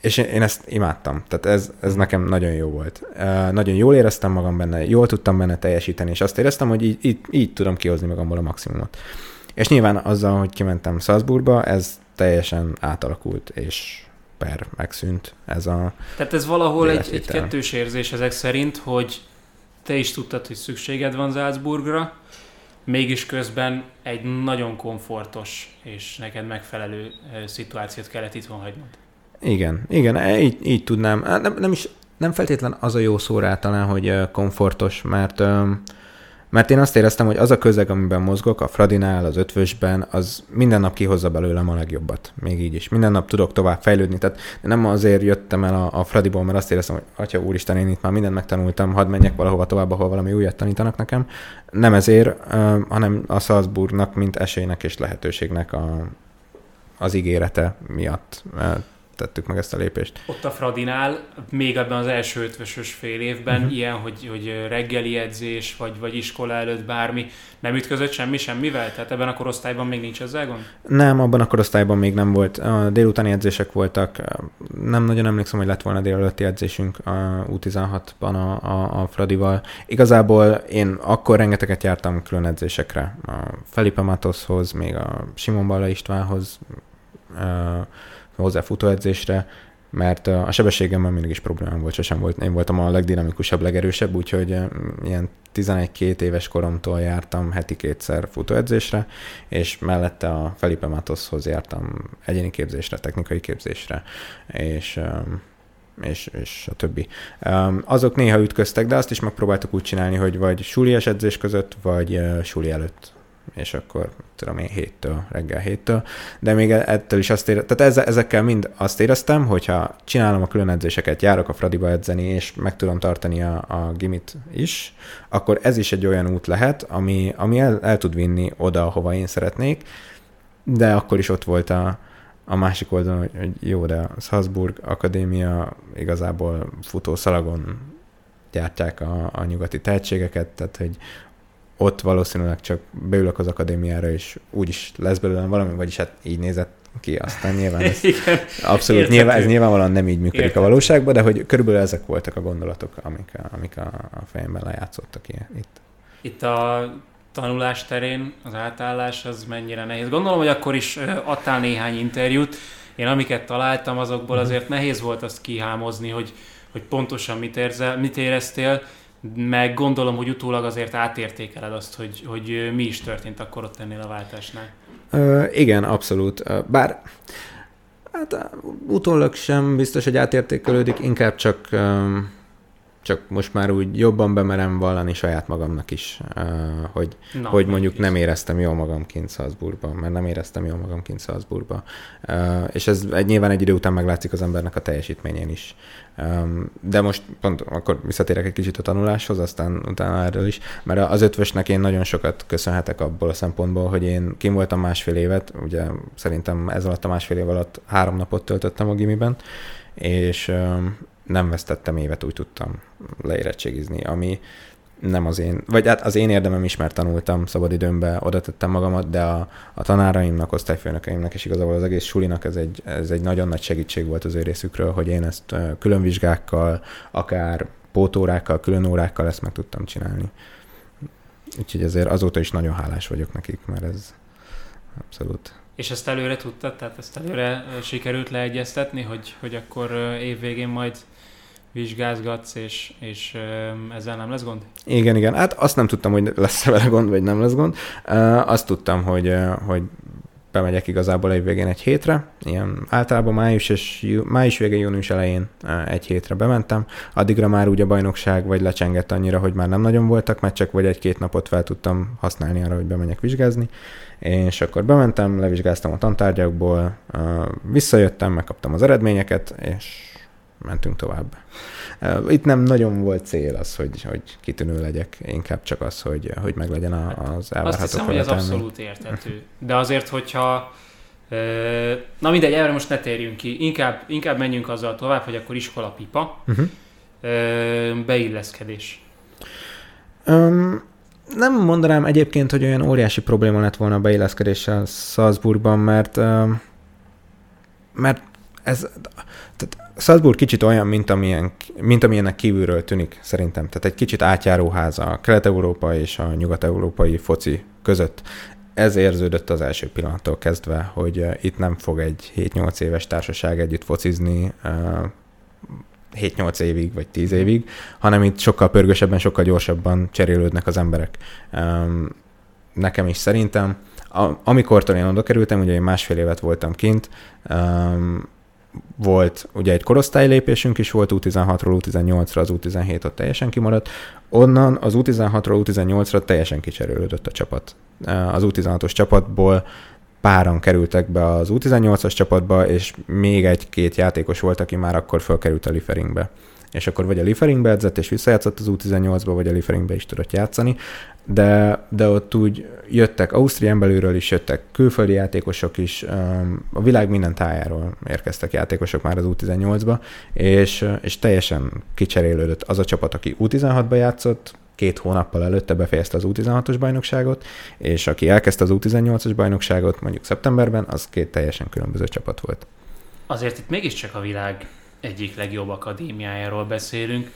és én, ezt imádtam. Tehát ez, ez nekem nagyon jó volt. Nagyon jól éreztem magam benne, jól tudtam benne teljesíteni, és azt éreztem, hogy így, így, így tudom kihozni magamból a maximumot. És nyilván azzal, hogy kimentem Salzburgba, ez teljesen átalakult, és per megszűnt ez a Tehát ez valahol egy, egy kettős érzés ezek szerint, hogy te is tudtad, hogy szükséged van Salzburgra, mégis közben egy nagyon komfortos és neked megfelelő szituációt kellett itthon hagynod. Igen, igen, e, így, így tudnám. Nem, nem is nem feltétlen az a jó szó rá talán, hogy komfortos, mert Mert én azt éreztem, hogy az a közeg, amiben mozgok, a Fradinál, az ötvösben, az minden nap kihozza belőlem a legjobbat. Még így is. Minden nap tudok tovább fejlődni. Tehát nem azért jöttem el a, a Fradiból, mert azt éreztem, hogy atya úristen, én itt már mindent megtanultam, hadd menjek valahova tovább, ahol valami újat tanítanak nekem. Nem ezért, hanem a Salzburgnak, mint esélynek és lehetőségnek a, az ígérete miatt tettük meg ezt a lépést. Ott a Fradinál, még ebben az első ötvösös fél évben, uh-huh. ilyen, hogy, hogy reggeli edzés, vagy, vagy iskola előtt bármi, nem ütközött semmi semmivel? Tehát ebben a korosztályban még nincs ezzel gond? Nem, abban a korosztályban még nem volt. A délutáni edzések voltak. Nem nagyon emlékszem, hogy lett volna délelőtti edzésünk a U16-ban a, a, a Fradival. Igazából én akkor rengeteget jártam külön edzésekre. A Felipe Matoshoz, még a Simon Balla Istvánhoz, hozzá futóedzésre, mert a sebességemmel mindig is problémám volt, sosem volt. Én voltam a legdinamikusabb, legerősebb, úgyhogy ilyen 11-2 éves koromtól jártam heti kétszer futóedzésre, és mellette a Felipe Matoshoz jártam egyéni képzésre, technikai képzésre, és és, és a többi. azok néha ütköztek, de azt is megpróbáltuk úgy csinálni, hogy vagy sulies edzés között, vagy suli előtt és akkor tudom én héttől, reggel héttől, de még ettől is azt éreztem, tehát ezekkel mind azt éreztem, hogyha csinálom a külön edzéseket, járok a Fradiba edzeni, és meg tudom tartani a, a gimit is, akkor ez is egy olyan út lehet, ami, ami el, el tud vinni oda, ahova én szeretnék, de akkor is ott volt a, a másik oldalon, hogy, hogy jó, de a Salzburg Akadémia igazából futószalagon gyártják a, a nyugati tehetségeket, tehát hogy ott valószínűleg csak beülök az akadémiára, és úgyis lesz belőlem valami, vagyis hát így nézett ki, aztán nyilván ez Igen, abszolút nyilván, ez nyilvánvalóan nem így működik Értető. a valóságban, de hogy körülbelül ezek voltak a gondolatok, amik a, amik a, a fejemben lejátszottak ilyen, itt. Itt a tanulás terén az átállás az mennyire nehéz. Gondolom, hogy akkor is adtál néhány interjút. Én amiket találtam, azokból mhm. azért nehéz volt azt kihámozni, hogy, hogy pontosan mit, érzel, mit éreztél, meg gondolom, hogy utólag azért átértékeled azt, hogy, hogy mi is történt akkor ott ennél a váltásnál. Ö, igen, abszolút. Bár hát utólag sem biztos, hogy átértékelődik, inkább csak csak most már úgy jobban bemerem vallani saját magamnak is, hogy, Na, hogy mondjuk is. nem éreztem jól magam kint Salzburgban, mert nem éreztem jól magam kint Salzburgban. És ez egy, nyilván egy idő után meglátszik az embernek a teljesítményén is. De most pont akkor visszatérek egy kicsit a tanuláshoz, aztán utána erről is, mert az ötvösnek én nagyon sokat köszönhetek abból a szempontból, hogy én kim voltam másfél évet, ugye szerintem ez alatt a másfél év alatt három napot töltöttem a gimiben, és nem vesztettem évet, úgy tudtam leérettségizni, ami nem az én, vagy hát az én érdemem is, mert tanultam szabadidőmbe, oda tettem magamat, de a, a tanáraimnak, osztályfőnökeimnek és igazából az egész sulinak ez egy, ez egy nagyon nagy segítség volt az ő részükről, hogy én ezt külön vizsgákkal, akár pótórákkal, külön órákkal ezt meg tudtam csinálni. Úgyhogy ezért azóta is nagyon hálás vagyok nekik, mert ez abszolút és ezt előre tudtad? Tehát ezt előre sikerült leegyeztetni, hogy, hogy akkor évvégén majd vizsgázgatsz, és, és ezzel nem lesz gond? Igen, igen. Hát azt nem tudtam, hogy lesz-e vele gond, vagy nem lesz gond. Azt tudtam, hogy, hogy bemegyek igazából egy végén egy hétre, ilyen általában május és május végén, június elején egy hétre bementem, addigra már úgy a bajnokság vagy lecsengett annyira, hogy már nem nagyon voltak meccsek, vagy egy-két napot fel tudtam használni arra, hogy bemenjek vizsgázni, és akkor bementem, levizsgáztam a tantárgyakból, visszajöttem, megkaptam az eredményeket, és mentünk tovább. Itt nem nagyon volt cél az, hogy, hogy kitűnő legyek, inkább csak az, hogy, hogy meglegyen az elvárható Azt hiszem, hogy ez abszolút értető. De azért, hogyha Na mindegy, erre most ne térjünk ki. Inkább, inkább menjünk azzal tovább, hogy akkor iskola pipa. Uh-huh. Beilleszkedés. Um, nem mondanám egyébként, hogy olyan óriási probléma lett volna a beilleszkedéssel Salzburgban, mert mert ez, tehát Salzburg kicsit olyan, mint, amilyen, mint amilyennek kívülről tűnik, szerintem. Tehát egy kicsit átjáróháza a kelet-európa és a nyugat-európai foci között. Ez érződött az első pillanattól kezdve, hogy uh, itt nem fog egy 7-8 éves társaság együtt focizni uh, 7-8 évig, vagy 10 évig, hanem itt sokkal pörgősebben, sokkal gyorsabban cserélődnek az emberek. Nekem is szerintem. A, amikortól én oda kerültem, ugye én másfél évet voltam kint, volt ugye egy korosztálylépésünk is volt, U16-ról U18-ra az U17 ott teljesen kimaradt, onnan az U16-ról U18-ra teljesen kicserélődött a csapat. Az U16-os csapatból páran kerültek be az U18-as csapatba, és még egy-két játékos volt, aki már akkor felkerült a Lieferingbe és akkor vagy a Lieferingbe edzett, és visszajátszott az U18-ba, vagy a Lieferingbe is tudott játszani, de, de ott úgy jöttek Ausztrián belülről is, jöttek külföldi játékosok is, a világ minden tájáról érkeztek játékosok már az U18-ba, és, és teljesen kicserélődött az a csapat, aki U16-ba játszott, két hónappal előtte befejezte az U16-os bajnokságot, és aki elkezdte az U18-as bajnokságot mondjuk szeptemberben, az két teljesen különböző csapat volt. Azért itt mégiscsak a világ egyik legjobb akadémiájáról beszélünk,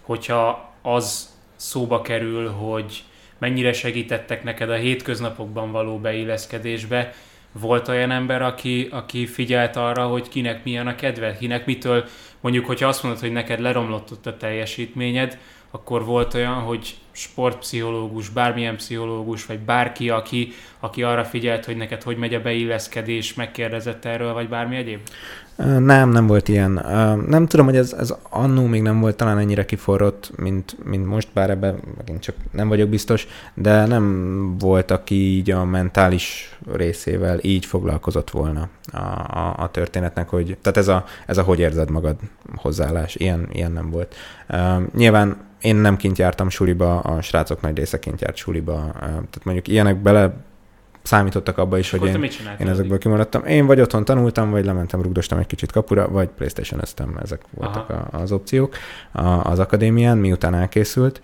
hogyha az szóba kerül, hogy mennyire segítettek neked a hétköznapokban való beilleszkedésbe, volt olyan ember, aki, aki figyelt arra, hogy kinek milyen a kedve, kinek mitől, mondjuk, hogyha azt mondod, hogy neked leromlott ott a teljesítményed, akkor volt olyan, hogy sportpszichológus, bármilyen pszichológus, vagy bárki, aki, aki arra figyelt, hogy neked hogy megy a beilleszkedés, megkérdezett erről, vagy bármi egyéb? Nem, nem volt ilyen. Nem tudom, hogy ez, ez annó még nem volt talán ennyire kiforrott, mint, mint most, bár ebben megint csak nem vagyok biztos, de nem volt, aki így a mentális részével így foglalkozott volna a, a, a történetnek, hogy, tehát ez a, ez a hogy érzed magad hozzáállás, ilyen, ilyen nem volt. Nyilván én nem kint jártam suliba, a srácok nagy része kint járt suliba, tehát mondjuk ilyenek bele számítottak abba is, hogy én, én ezekből kimaradtam. Én vagy otthon tanultam, vagy lementem, rugdostam egy kicsit kapura, vagy playstation eztem, ezek voltak a, az opciók az akadémián, miután elkészült.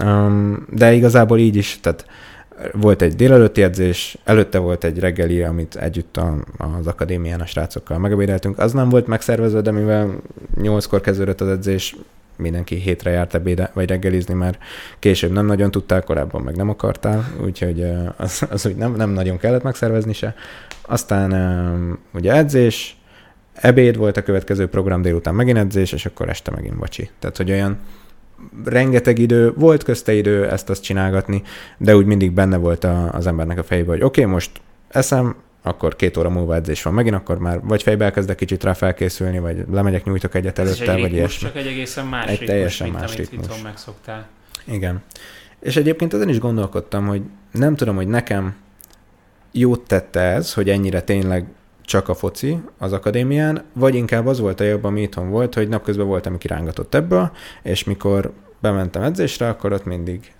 Um, de igazából így is, tehát volt egy délelőtti edzés, előtte volt egy reggeli, amit együtt a, az akadémián a srácokkal megebédeltünk. Az nem volt megszervezve, de mivel nyolckor kezdődött az edzés, mindenki hétre járt ebéde, vagy reggelizni, mert később nem nagyon tudtál, korábban meg nem akartál, úgyhogy az, az úgy nem, nem nagyon kellett megszervezni se. Aztán ugye edzés, ebéd volt a következő program, délután megint edzés, és akkor este megint vacsi. Tehát, hogy olyan rengeteg idő, volt közte idő ezt-azt csinálgatni, de úgy mindig benne volt a, az embernek a fejében, hogy oké, okay, most eszem, akkor két óra múlva edzés van megint, akkor már vagy fejbe elkezdek kicsit rá felkészülni, vagy lemegyek, nyújtok egyet előtte, egy vagy ilyesmi. csak egy egészen más egy ritmus, teljesen mint más amit ritmus. megszoktál. Igen. És egyébként ezen is gondolkodtam, hogy nem tudom, hogy nekem jót tette ez, hogy ennyire tényleg csak a foci az akadémián, vagy inkább az volt a jobb, ami itthon volt, hogy napközben voltam, ami kirángatott ebből, és mikor bementem edzésre, akkor ott mindig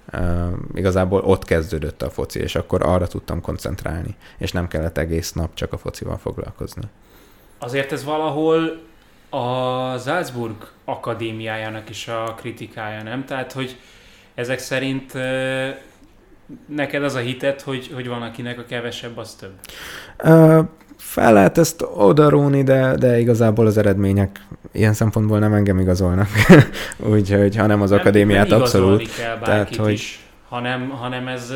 igazából ott kezdődött a foci, és akkor arra tudtam koncentrálni, és nem kellett egész nap csak a focival foglalkozni. Azért ez valahol a Salzburg akadémiájának is a kritikája, nem? Tehát, hogy ezek szerint neked az a hitet, hogy, hogy van akinek a kevesebb, az több? Fel lehet ezt odaróni, de, de igazából az eredmények ilyen szempontból nem engem igazolnak. Úgyhogy, hanem az nem, akadémiát nem abszolút. kell tehát, hogy... is, hanem, hanem ez,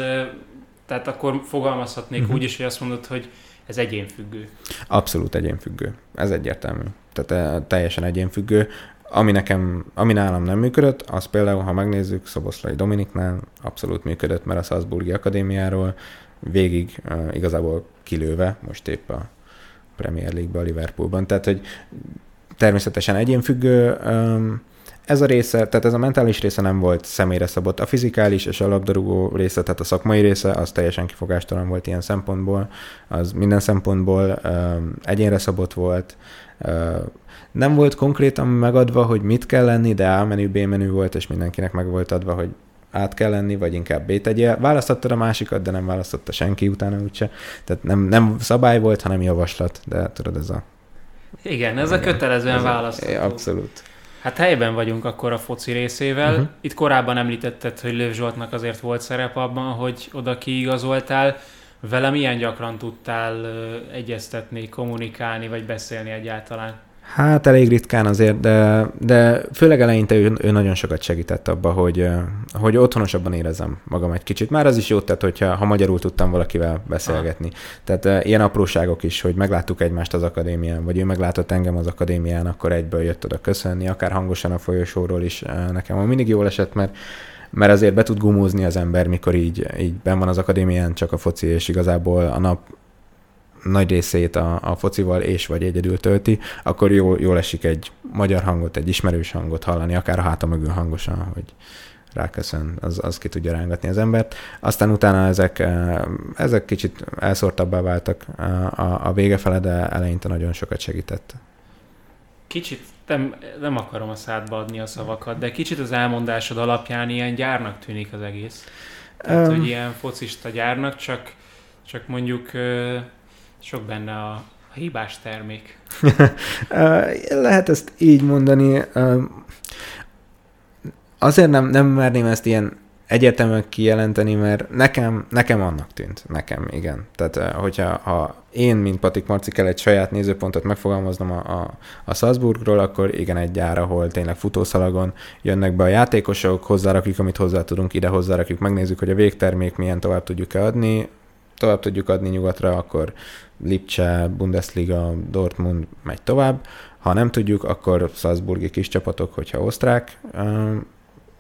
tehát akkor fogalmazhatnék uh-huh. úgy is, hogy azt mondod, hogy ez egyénfüggő. Abszolút egyénfüggő. Ez egyértelmű. Tehát teljesen egyénfüggő. Ami nekem, ami nálam nem működött, az például, ha megnézzük Szoboszlai Dominiknál, abszolút működött, mert a Salzburgi Akadémiáról végig uh, igazából kilőve, most épp a Premier League-be a Liverpoolban. Tehát, hogy természetesen egyénfüggő, ez a része, tehát ez a mentális része nem volt személyre szabott. A fizikális és a labdarúgó része, tehát a szakmai része, az teljesen kifogástalan volt ilyen szempontból. Az minden szempontból egyénre szabott volt. Nem volt konkrétan megadva, hogy mit kell lenni, de A menü, B menü volt, és mindenkinek meg volt adva, hogy át kell lenni, vagy inkább B tegyél. Választottad a másikat, de nem választotta senki utána úgyse. Tehát nem, nem szabály volt, hanem javaslat, de tudod, ez a... Igen, ez a kötelezően választható. Abszolút. Hát helyben vagyunk akkor a foci részével. Uh-huh. Itt korábban említetted, hogy Löv Zsoltnak azért volt szerep abban, hogy oda kiigazoltál. Vele milyen gyakran tudtál egyeztetni, kommunikálni, vagy beszélni egyáltalán? Hát elég ritkán azért, de, de főleg eleinte ő, ő nagyon sokat segített abba, hogy, hogy otthonosabban érezem magam egy kicsit. Már az is jót tett, hogyha ha magyarul tudtam valakivel beszélgetni. Ah. Tehát ilyen apróságok is, hogy megláttuk egymást az akadémián, vagy ő meglátott engem az akadémián, akkor egyből jött oda köszönni, akár hangosan a folyosóról is nekem mindig jól esett, mert mert azért be tud gumózni az ember, mikor így, így ben van az akadémián csak a foci, és igazából a nap nagy részét a, a focival és vagy egyedül tölti, akkor jól, jól esik egy magyar hangot, egy ismerős hangot hallani, akár a háta mögül hangosan, hogy ráköszön, az, az ki tudja rángatni az embert. Aztán utána ezek, eh, ezek kicsit elszórtabbá váltak eh, a, a vége fele, de eleinte nagyon sokat segített. Kicsit nem, nem akarom a szádba adni a szavakat, de kicsit az elmondásod alapján ilyen gyárnak tűnik az egész. Tehát, um, hogy ilyen focista gyárnak, csak, csak mondjuk sok benne a, a hibás termék. Lehet ezt így mondani. Azért nem, nem merném ezt ilyen egyértelműen kijelenteni, mert nekem, nekem annak tűnt. Nekem, igen. Tehát, eh, hogyha ha én, mint Patik Marci kell egy saját nézőpontot megfogalmaznom a, a, a Salzburgról, akkor igen, egy gyár, ahol tényleg futószalagon jönnek be a játékosok, hozzárakjuk, amit hozzá tudunk, ide hozzárakjuk, megnézzük, hogy a végtermék milyen tovább tudjuk-e adni, tovább tudjuk adni nyugatra, akkor Lipcse, Bundesliga, Dortmund megy tovább. Ha nem tudjuk, akkor Salzburgi kis csapatok, hogyha osztrák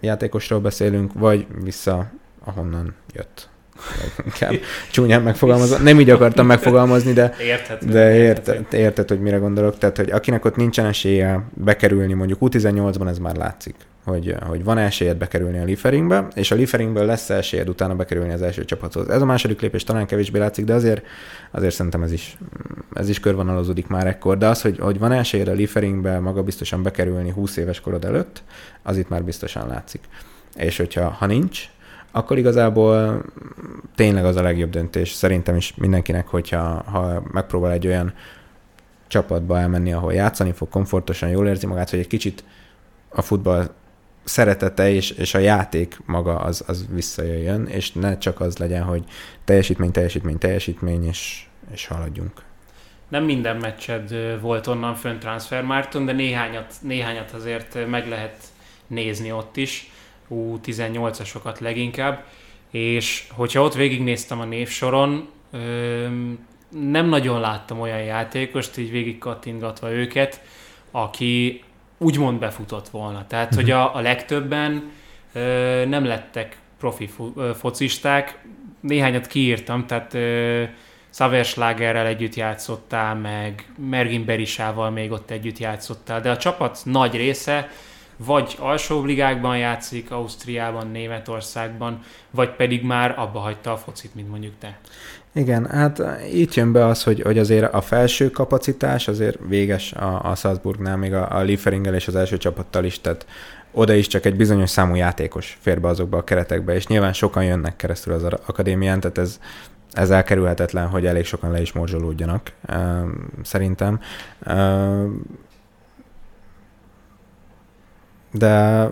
játékosról beszélünk, vagy vissza, ahonnan jött. Inkább csúnyán megfogalmazva. Nem így akartam megfogalmazni, de, érthető, de érted, érted, hogy mire gondolok. Tehát, hogy akinek ott nincsen esélye bekerülni, mondjuk U18-ban ez már látszik, hogy, hogy van esélyed bekerülni a Lieferingbe, és a Lieferingből lesz esélyed utána bekerülni az első csapathoz. Ez a második lépés talán kevésbé látszik, de azért, azért szerintem ez is, ez is körvonalazódik már ekkor. De az, hogy, hogy van esélyed a Lieferingbe maga biztosan bekerülni 20 éves korod előtt, az itt már biztosan látszik. És hogyha ha nincs, akkor igazából tényleg az a legjobb döntés szerintem is mindenkinek, hogyha ha megpróbál egy olyan csapatba elmenni, ahol játszani fog, komfortosan, jól érzi magát, hogy egy kicsit a futball szeretete és, és a játék maga az, az visszajöjjön, és ne csak az legyen, hogy teljesítmény, teljesítmény, teljesítmény, és, és haladjunk. Nem minden meccsed volt onnan fönn Transfermárton, de néhányat, néhányat azért meg lehet nézni ott is, U18-asokat leginkább, és hogyha ott végignéztem a névsoron, nem nagyon láttam olyan játékost, így végig kattintgatva őket, aki úgymond befutott volna. Tehát, hogy a, a legtöbben ö, nem lettek profi fo, ö, focisták, néhányat kiírtam, tehát ö, Szaverslagerrel együtt játszottál, meg Mergin Berisával még ott együtt játszottál, de a csapat nagy része vagy alsó ligákban játszik, Ausztriában, Németországban, vagy pedig már abba hagyta a focit, mint mondjuk te. Igen, hát itt jön be az, hogy, hogy azért a felső kapacitás azért véges a, a Salzburgnál, még a, a Lieferinggel és az első csapattal is, tehát oda is csak egy bizonyos számú játékos fér be azokba a keretekbe, és nyilván sokan jönnek keresztül az akadémián, tehát ez, ez elkerülhetetlen, hogy elég sokan le is morzsolódjanak, szerintem. De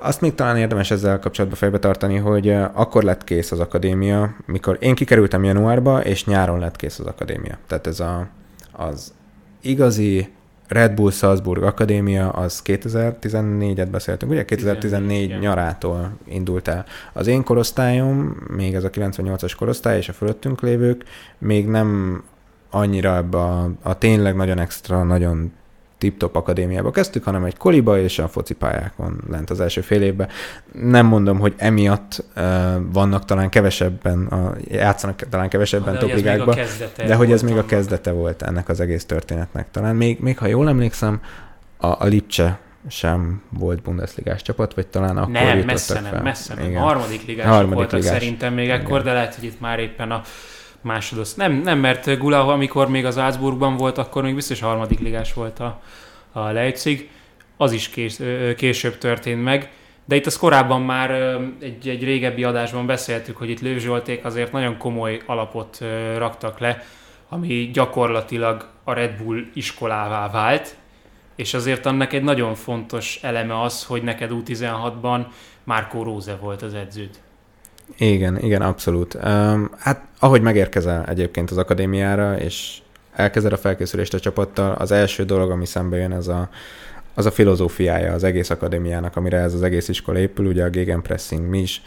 azt még talán érdemes ezzel kapcsolatban fejbe tartani, hogy akkor lett kész az akadémia, mikor én kikerültem januárba, és nyáron lett kész az akadémia. Tehát ez a, az igazi Red Bull Salzburg Akadémia, az 2014-et beszéltünk, ugye 2014 14, nyarától indult el. Az én korosztályom, még ez a 98-as korosztály, és a fölöttünk lévők még nem annyira ebbe a, a tényleg nagyon extra, nagyon tip-top akadémiába kezdtük, hanem egy koliba és a focipályákon lent az első fél évben. Nem mondom, hogy emiatt uh, vannak talán kevesebben, a, játszanak talán kevesebben top ligákban, de hogy ez még a kezdete volt ennek az egész történetnek. Talán még, még ha jól emlékszem, a, a Lipcse sem volt Bundesligás csapat, vagy talán akkor Nem, messze nem, fel. messze nem. Igen. Harmadik ligás harmadik voltak ligás. szerintem még Igen. akkor, de lehet, hogy itt már éppen a másodosz. Nem, nem, mert Gula, amikor még az Álcburgban volt, akkor még biztos harmadik ligás volt a, a Leipzig. Az is kés, később történt meg. De itt az korábban már egy, egy régebbi adásban beszéltük, hogy itt Lőv Zsolték azért nagyon komoly alapot raktak le, ami gyakorlatilag a Red Bull iskolává vált, és azért annak egy nagyon fontos eleme az, hogy neked U16-ban Márkó Róze volt az edződ. Igen, igen, abszolút. Hát ahogy megérkezel egyébként az akadémiára, és elkezded a felkészülést a csapattal, az első dolog, ami szembe jön, az a, az a filozófiája az egész akadémiának, amire ez az egész iskola épül, ugye a gegenpressing, mi is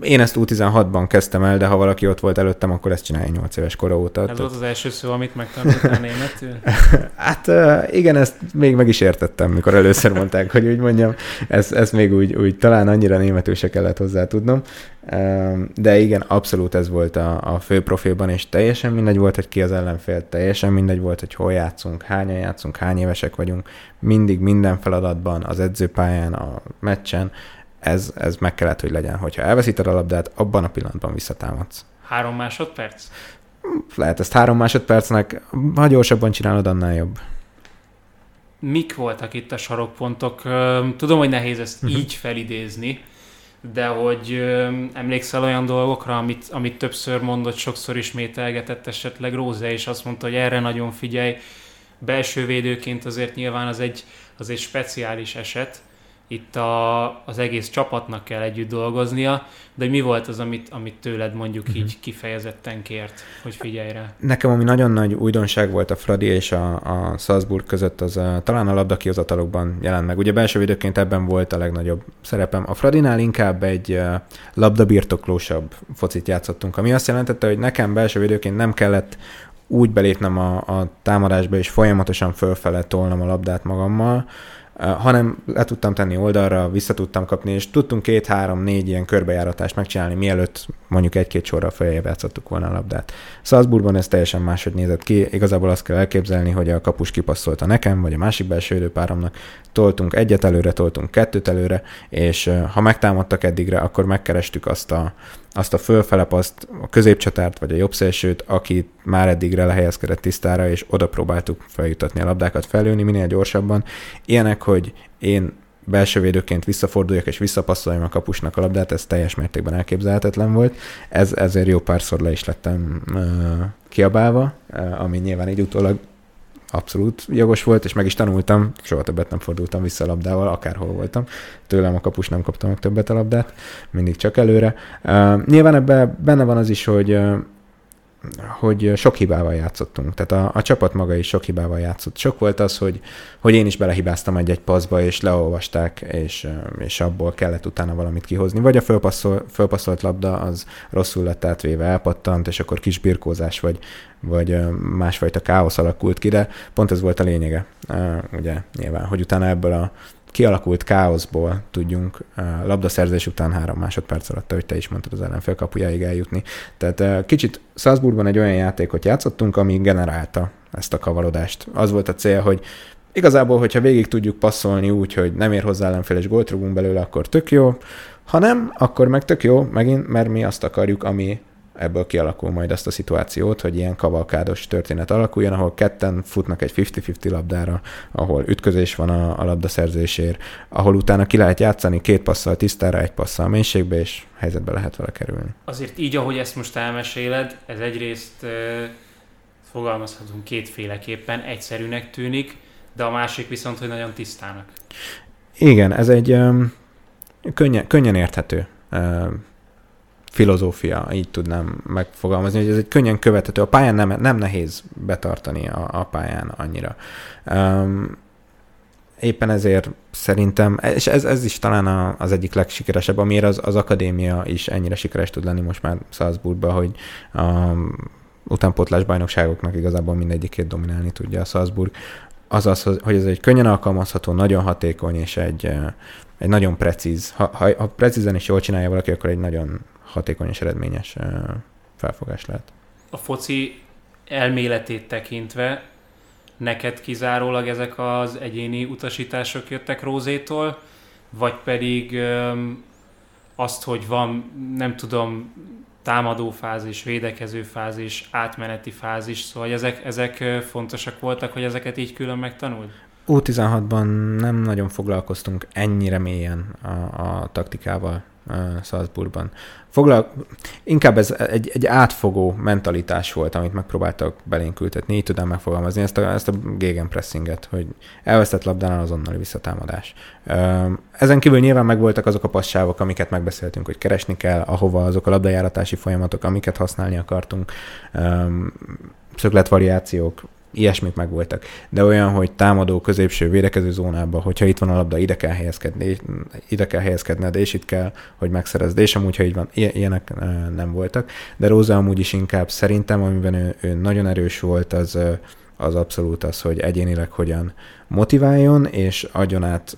én ezt U16-ban kezdtem el, de ha valaki ott volt előttem, akkor ezt csinálja 8 éves kora óta. Ez volt az első szó, amit megtanultál németül? hát igen, ezt még meg is értettem, mikor először mondták, hogy úgy mondjam, ezt, ezt még úgy, úgy talán annyira németül se kellett hozzá tudnom. De igen, abszolút ez volt a, a fő profilban, és teljesen mindegy volt, hogy ki az ellenfél, teljesen mindegy volt, hogy hol játszunk, hányan játszunk, hány évesek vagyunk, mindig minden feladatban, az edzőpályán, a meccsen, ez, ez meg kellett, hogy legyen. Hogyha elveszíted a labdát, abban a pillanatban visszatámadsz. Három másodperc? Lehet ezt három másodpercnek, ha gyorsabban csinálod, annál jobb. Mik voltak itt a sarokpontok? Tudom, hogy nehéz ezt uh-huh. így felidézni, de hogy emlékszel olyan dolgokra, amit, amit többször mondott, sokszor ismételgetett esetleg Róze, és azt mondta, hogy erre nagyon figyelj. Belső védőként azért nyilván az egy, az egy speciális eset, itt a, az egész csapatnak kell együtt dolgoznia, de mi volt az, amit, amit tőled mondjuk uh-huh. így kifejezetten kért, hogy figyelj rá? Nekem ami nagyon nagy újdonság volt a Fradi és a, a Salzburg között, az a, talán a labdakihozatalokban jelent meg. Ugye belső védőként ebben volt a legnagyobb szerepem. A Fradinál inkább egy labdabirtoklósabb focit játszottunk, ami azt jelentette, hogy nekem belső védőként nem kellett úgy belépnem a, a támadásba, és folyamatosan fölfele tolnom a labdát magammal, hanem le tudtam tenni oldalra, vissza tudtam kapni, és tudtunk két-három-négy ilyen körbejáratást megcsinálni, mielőtt mondjuk egy-két sorra feljebb játszottuk volna a labdát. Salzburgban ez teljesen máshogy nézett ki, igazából azt kell elképzelni, hogy a kapus kipasszolta nekem, vagy a másik belső időpáromnak, toltunk egyet előre, toltunk kettőt előre, és ha megtámadtak eddigre, akkor megkerestük azt a, azt a fölfele paszt, a középcsatárt vagy a jobb szélsőt, aki már eddigre lehelyezkedett tisztára, és oda próbáltuk feljutatni a labdákat, felülni minél gyorsabban. Ilyenek, hogy én belső védőként visszaforduljak és visszapasszoljam a kapusnak a labdát, ez teljes mértékben elképzelhetetlen volt. Ez, ezért jó párszor le is lettem uh, kiabálva, uh, ami nyilván így utólag abszolút jogos volt, és meg is tanultam, soha többet nem fordultam vissza a labdával, akárhol voltam. Tőlem a kapus nem kaptam meg többet a labdát, mindig csak előre. Uh, nyilván ebben benne van az is, hogy uh, hogy sok hibával játszottunk. Tehát a, a csapat maga is sok hibával játszott. Sok volt az, hogy, hogy én is belehibáztam egy-egy paszba, és leolvasták, és, és abból kellett utána valamit kihozni. Vagy a fölpasszol, fölpasszolt labda az rosszul lett átvéve, elpattant, és akkor kis birkózás, vagy, vagy másfajta káosz alakult ki, de pont ez volt a lényege, ugye nyilván, hogy utána ebből a kialakult káoszból tudjunk labdaszerzés után három másodperc alatt, ahogy te is mondtad, az ellenfél kapujáig eljutni. Tehát kicsit Salzburgban egy olyan játékot játszottunk, ami generálta ezt a kavarodást. Az volt a cél, hogy igazából, hogyha végig tudjuk passzolni úgy, hogy nem ér hozzá ellenfél és gólt rúgunk belőle, akkor tök jó. Ha nem, akkor meg tök jó, megint, mert mi azt akarjuk, ami ebből kialakul majd azt a szituációt, hogy ilyen kavalkádos történet alakuljon, ahol ketten futnak egy 50-50 labdára, ahol ütközés van a, a labdaszerzésért, ahol utána ki lehet játszani két passzal tisztára, egy passzal mélységbe, és helyzetbe lehet vele kerülni. Azért így, ahogy ezt most elmeséled, ez egyrészt fogalmazhatunk kétféleképpen, egyszerűnek tűnik, de a másik viszont, hogy nagyon tisztának. Igen, ez egy um, könnyen, könnyen érthető filozófia, így tudnám megfogalmazni, hogy ez egy könnyen követhető. A pályán nem, nem nehéz betartani a, a pályán annyira. Um, éppen ezért szerintem, és ez, ez is talán a, az egyik legsikeresebb, amiért az, az akadémia is ennyire sikeres tud lenni most már Salzburgban, hogy a utánpótlás bajnokságoknak igazából mindegyikét dominálni tudja a Salzburg. Az, hogy ez egy könnyen alkalmazható, nagyon hatékony és egy, egy nagyon precíz, ha, ha, ha precízen is jól csinálja valaki, akkor egy nagyon hatékony és eredményes felfogás lehet. A foci elméletét tekintve neked kizárólag ezek az egyéni utasítások jöttek Rózétól, vagy pedig öm, azt, hogy van, nem tudom, támadó fázis, védekező fázis, átmeneti fázis, szóval ezek, ezek fontosak voltak, hogy ezeket így külön megtanuld? U16-ban nem nagyon foglalkoztunk ennyire mélyen a, a taktikával. Salzburgban. Foglal... Inkább ez egy, egy átfogó mentalitás volt, amit megpróbáltak belénk ültetni, így tudnám megfogalmazni ezt a, ezt a gegenpressinget, hogy elvesztett labdánál azonnali visszatámadás. Ezen kívül nyilván megvoltak azok a passzávok, amiket megbeszéltünk, hogy keresni kell, ahova azok a labdajáratási folyamatok, amiket használni akartunk, szögletvariációk, ilyesmik megvoltak. De olyan, hogy támadó, középső, védekező zónába, hogyha itt van a labda, ide kell helyezkedni, ide kell helyezkedned, és itt kell, hogy megszerezd, és amúgy, ha így van, ilyenek nem voltak. De Róza amúgy is inkább szerintem, amiben ő, ő nagyon erős volt, az, az abszolút az, hogy egyénileg hogyan motiváljon, és adjon át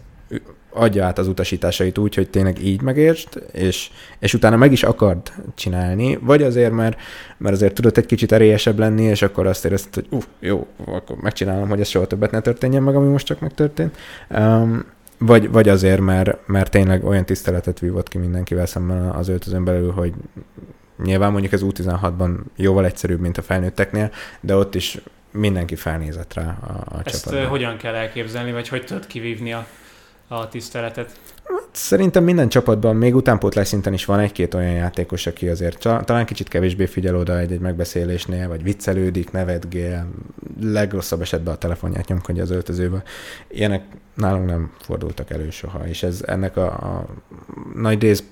adja át az utasításait úgy, hogy tényleg így megértsd, és, és utána meg is akard csinálni, vagy azért, mert, mert azért tudott egy kicsit erélyesebb lenni, és akkor azt érezted, hogy uff, jó, akkor megcsinálom, hogy ez soha többet ne történjen meg, ami most csak megtörtént. Um, vagy, vagy azért, mert, mert tényleg olyan tiszteletet vívott ki mindenkivel szemben az öltözön belül, hogy nyilván mondjuk ez U16-ban jóval egyszerűbb, mint a felnőtteknél, de ott is mindenki felnézett rá a, a Ezt csapatban. hogyan kell elképzelni, vagy hogy tudod kivívni a a tiszteletet. Szerintem minden csapatban, még utánpótlás szinten is van egy-két olyan játékos, aki azért talán kicsit kevésbé figyel oda egy-egy megbeszélésnél, vagy viccelődik, nevetgél, legrosszabb esetben a telefonját nyomkodja az öltözőbe. Ilyenek nálunk nem fordultak elő soha, és ez ennek a, a nagy rész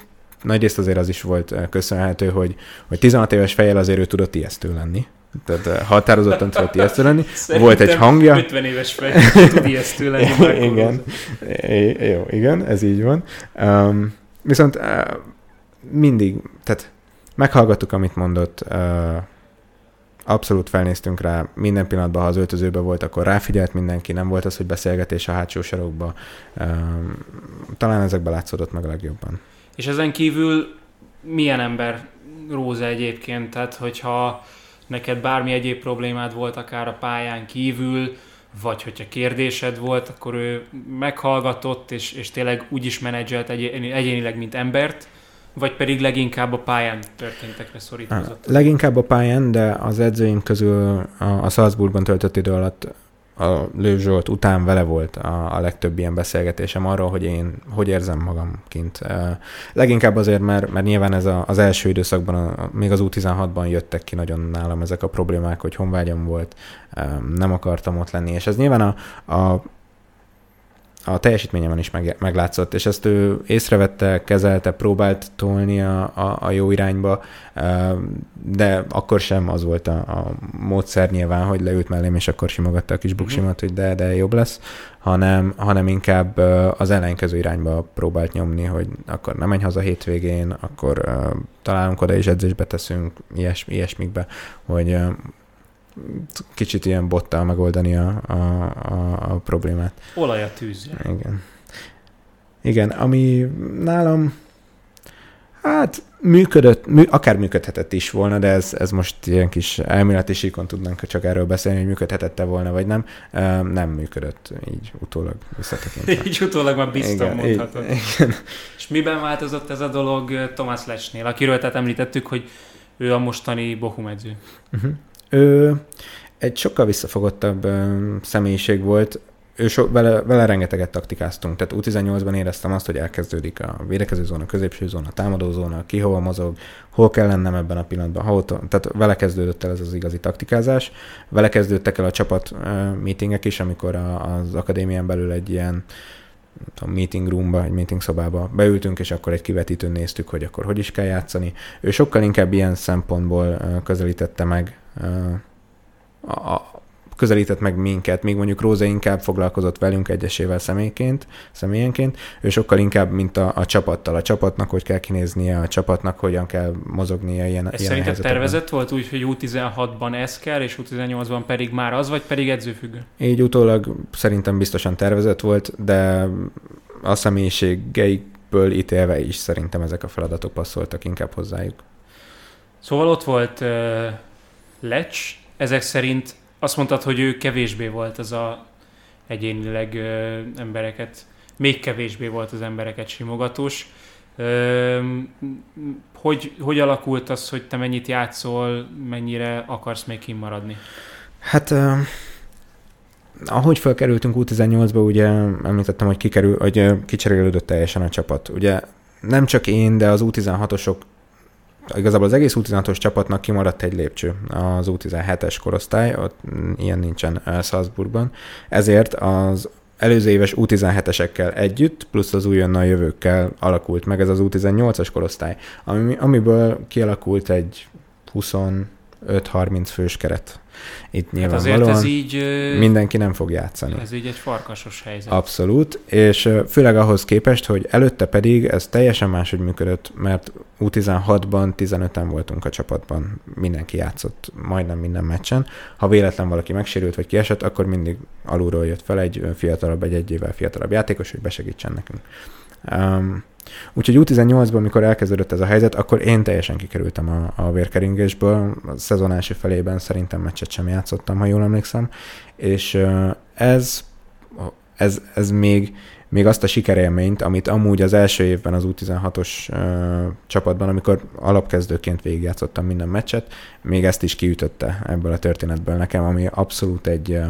nagy részt azért az is volt köszönhető, hogy, hogy 16 éves fejjel azért ő tudott ijesztő lenni. Tehát eh, határozottan tudott ijesztő lenni. Szerintem Volt egy hangja. 50 éves fej tud ijesztő lenni. igen. É, jó, igen, ez így van. Um, viszont uh, mindig, tehát meghallgattuk, amit mondott, uh, abszolút felnéztünk rá, minden pillanatban, ha az öltözőben volt, akkor ráfigyelt mindenki, nem volt az, hogy beszélgetés a hátsó sarokba. Um, talán ezekben látszódott meg a legjobban. És ezen kívül milyen ember Róza egyébként? Tehát, hogyha neked bármi egyéb problémád volt, akár a pályán kívül, vagy hogyha kérdésed volt, akkor ő meghallgatott, és, és tényleg úgy is menedzselt egyénileg, mint embert, vagy pedig leginkább a pályán történtekre szorítkozott? Leginkább a pályán, de az edzőim közül a, a Salzburgban töltött idő alatt a Lőv Zsolt után vele volt a, a legtöbb ilyen beszélgetésem arról, hogy én hogy érzem magam kint. Leginkább azért, mert, mert nyilván ez a, az első időszakban, a, még az U16-ban jöttek ki nagyon nálam ezek a problémák, hogy honvágyam volt, nem akartam ott lenni, és ez nyilván a, a a teljesítményemen is meg, meglátszott, és ezt ő észrevette, kezelte, próbált tolni a, a, a jó irányba, de akkor sem az volt a, a módszer nyilván, hogy leült mellém, és akkor simogatta a kis mhm. buksimat, hogy de, de jobb lesz, hanem, hanem inkább az ellenkező irányba próbált nyomni, hogy akkor nem menj haza hétvégén, akkor találunk oda és edzésbe teszünk, ilyes, ilyesmikbe, hogy kicsit ilyen bottal megoldani a, a, a, a problémát. Olaj a tűzre. Igen. Igen, ami nálam hát működött, mű, akár működhetett is volna, de ez, ez most ilyen kis elméleti síkon tudnánk csak erről beszélni, hogy működhetette volna, vagy nem. Nem működött, így utólag visszatekintve. így utólag már biztos mondhatod. Igen. És miben változott ez a dolog Thomas Lecsnél, akiről tehát említettük, hogy ő a mostani Bochum edző. Uh-huh. Ő egy sokkal visszafogottabb személyiség volt, ő so, vele, vele rengeteget taktikáztunk, tehát U18-ban éreztem azt, hogy elkezdődik a védekező zóna, középső zóna, támadó zóna, ki hova mozog, hol kell lennem ebben a pillanatban, ha ott, tehát vele kezdődött el ez az igazi taktikázás, vele kezdődtek el a csapat meetingek is, amikor a, az akadémián belül egy ilyen a meeting roomba, egy meeting szobába beültünk, és akkor egy kivetítőn néztük, hogy akkor hogy is kell játszani. Ő sokkal inkább ilyen szempontból közelítette meg uh, a, közelített meg minket, míg mondjuk Róza inkább foglalkozott velünk egyesével személyként, személyenként, ő sokkal inkább, mint a, a csapattal. A csapatnak hogy kell kinéznie, a csapatnak hogyan kell mozognia ilyen, Ez ilyen szerinted tervezett volt úgy, hogy U16-ban ez kell, és U18-ban pedig már az, vagy pedig edzőfüggő? Így utólag szerintem biztosan tervezett volt, de a személyiségeikből ítélve is szerintem ezek a feladatok passzoltak inkább hozzájuk. Szóval ott volt uh, Lecs, ezek szerint azt mondtad, hogy ő kevésbé volt az a egyénileg ö, embereket, még kevésbé volt az embereket simogatós. Ö, hogy, hogy alakult az, hogy te mennyit játszol, mennyire akarsz még kimaradni? Hát uh, ahogy felkerültünk U18-ba, ugye említettem, hogy, kikerül, hogy kicserélődött teljesen a csapat. Ugye nem csak én, de az U16-osok igazából az egész U16-os csapatnak kimaradt egy lépcső, az U17-es korosztály, ott ilyen nincsen Salzburgban, ezért az előző éves U17-esekkel együtt, plusz az újonnan jövőkkel alakult meg ez az U18-as korosztály, ami, amiből kialakult egy 20 5-30 fős keret. Itt Hát nyilvánvalóan azért ez így, mindenki nem fog játszani. ez így egy farkasos helyzet. Abszolút, és főleg ahhoz képest, hogy előtte pedig ez teljesen máshogy működött, mert U16-ban 15-en voltunk a csapatban, mindenki játszott majdnem minden meccsen. Ha véletlen valaki megsérült vagy kiesett, akkor mindig alulról jött fel egy fiatalabb, egy egy évvel fiatalabb játékos, hogy besegítsen nekünk. Um, úgyhogy U18-ban, mikor elkezdődött ez a helyzet, akkor én teljesen kikerültem a, a vérkeringésből. A szezon első felében szerintem meccset sem játszottam, ha jól emlékszem. És ez, ez, ez még, még azt a sikerélményt, amit amúgy az első évben az U16-os ö, csapatban, amikor alapkezdőként végigjátszottam minden meccset, még ezt is kiütötte ebből a történetből nekem, ami abszolút egy... ö,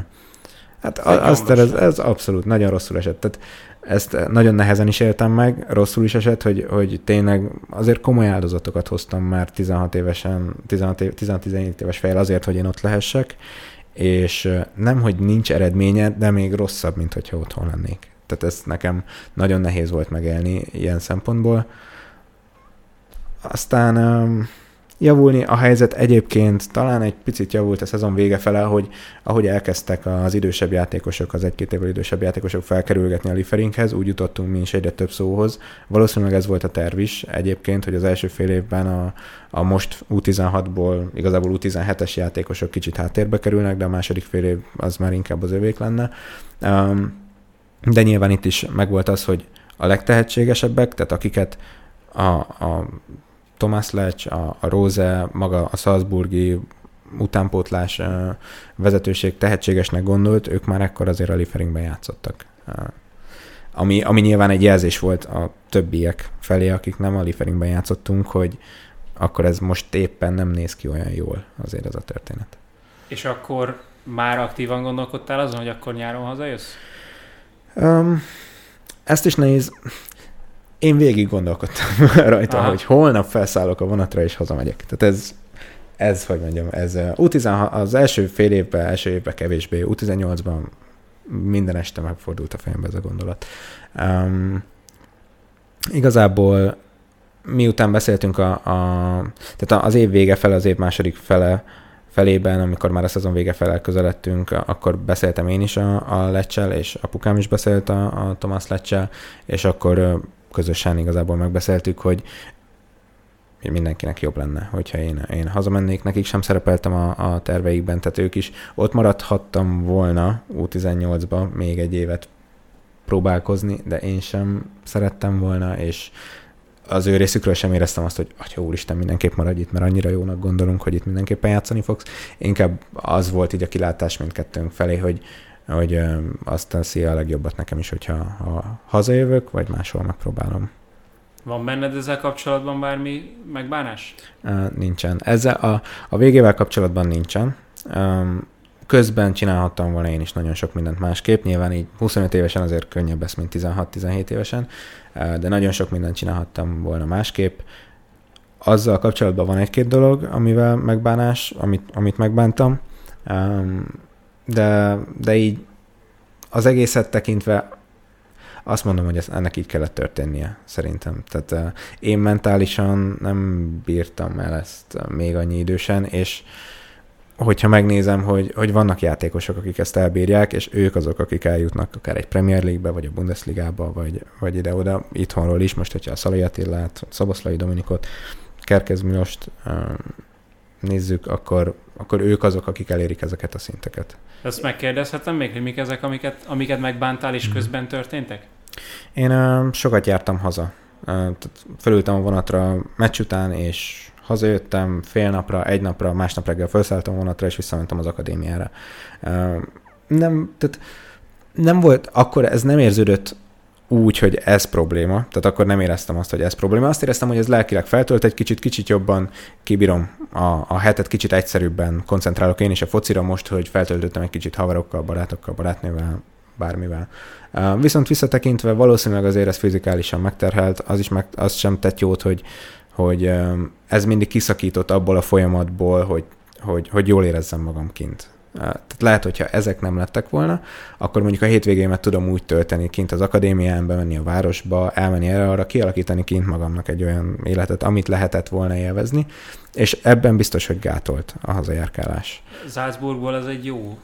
Hát Egy a- azt ez, ez abszolút nagyon rosszul esett. Tehát ezt nagyon nehezen is éltem meg, rosszul is esett, hogy, hogy tényleg azért komoly áldozatokat hoztam már 16 évesen, 16 év, 16-17 éves fejjel azért, hogy én ott lehessek, és nem, hogy nincs eredménye, de még rosszabb, mint hogyha otthon lennék. Tehát ez nekem nagyon nehéz volt megélni ilyen szempontból. Aztán javulni a helyzet egyébként talán egy picit javult a szezon vége fele, hogy ahogy elkezdtek az idősebb játékosok, az egy-két évvel idősebb játékosok felkerülgetni a Lifferinkhez, úgy jutottunk mi is egyre több szóhoz. Valószínűleg ez volt a terv is egyébként, hogy az első fél évben a, a most U16-ból, igazából U17-es játékosok kicsit háttérbe kerülnek, de a második fél év az már inkább az övék lenne. De nyilván itt is megvolt az, hogy a legtehetségesebbek, tehát akiket a, a Thomas Lech, a, a Rose, maga a Salzburgi utánpótlás vezetőség tehetségesnek gondolt, ők már ekkor azért a Lieferingben játszottak. Ami, ami nyilván egy jelzés volt a többiek felé, akik nem a Lieferingben játszottunk, hogy akkor ez most éppen nem néz ki olyan jól azért ez a történet. És akkor már aktívan gondolkodtál azon, hogy akkor nyáron hazajössz? Um, ezt is nehéz. Én végig gondolkodtam rajta, Aha. hogy holnap felszállok a vonatra és hazamegyek. Tehát ez, ez hogy mondjam, ez uh, U16, az első fél évben, első évben kevésbé, U18-ban minden este megfordult a fejembe ez a gondolat. Um, igazából miután beszéltünk a, a, tehát az év vége fele, az év második fele felében, amikor már a szezon vége felel közeledtünk, akkor beszéltem én is a, a Lecsel, és apukám is beszélt a, a Thomas Lecsel, és akkor közösen igazából megbeszéltük, hogy mindenkinek jobb lenne, hogyha én, én hazamennék. Nekik sem szerepeltem a, a terveikben, tehát ők is ott maradhattam volna U18-ba még egy évet próbálkozni, de én sem szerettem volna, és az ő részükről sem éreztem azt, hogy atya úristen, mindenképp maradj itt, mert annyira jónak gondolunk, hogy itt mindenképpen játszani fogsz. Inkább az volt így a kilátás mindkettőnk felé, hogy, hogy azt teszi a legjobbat nekem is, hogyha ha hazajövök, vagy máshol megpróbálom. Van benned ezzel kapcsolatban bármi megbánás? Nincsen. Ezzel a, a végével kapcsolatban nincsen. Közben csinálhattam volna én is nagyon sok mindent másképp. Nyilván így 25 évesen azért könnyebb lesz, mint 16-17 évesen, de nagyon sok mindent csinálhattam volna másképp. Azzal kapcsolatban van egy-két dolog, amivel megbánás, amit, amit megbántam, de, de így az egészet tekintve azt mondom, hogy ez, ennek így kellett történnie, szerintem. Tehát uh, én mentálisan nem bírtam el ezt uh, még annyi idősen, és hogyha megnézem, hogy, hogy vannak játékosok, akik ezt elbírják, és ők azok, akik eljutnak akár egy Premier League-be, vagy a Bundesliga-ba, vagy, vagy ide-oda, itthonról is, most, hogyha a Szalai Attillát, Szoboszlai Dominikot, Kerkez Milost um, nézzük, akkor, akkor ők azok, akik elérik ezeket a szinteket. Ezt megkérdezhetem még, hogy mik ezek, amiket, amiket megbántál és Mhm. közben történtek? Én uh, sokat jártam haza. Tehát felültem a vonatra meccs után, és hazajöttem fél napra, egy napra, másnap reggel felszálltam a vonatra, és visszamentem az akadémiára. Uh, nem, tehát nem volt, akkor ez nem érződött úgy, hogy ez probléma, tehát akkor nem éreztem azt, hogy ez probléma. Azt éreztem, hogy ez lelkileg feltölt egy kicsit, kicsit jobban kibírom a, a hetet, kicsit egyszerűbben koncentrálok én is a focira most, hogy feltöltöttem egy kicsit haverokkal, barátokkal, barátnővel, bármivel. Viszont visszatekintve valószínűleg azért ez fizikálisan megterhelt, az is meg, az sem tett jót, hogy, hogy ez mindig kiszakított abból a folyamatból, hogy, hogy, hogy jól érezzem magam kint. Tehát lehet, hogyha ezek nem lettek volna, akkor mondjuk a hétvégémet tudom úgy tölteni kint az akadémián, bemenni a városba, elmenni erre arra, kialakítani kint magamnak egy olyan életet, amit lehetett volna élvezni, és ebben biztos, hogy gátolt a hazajárkálás. Salzburgból ez egy jó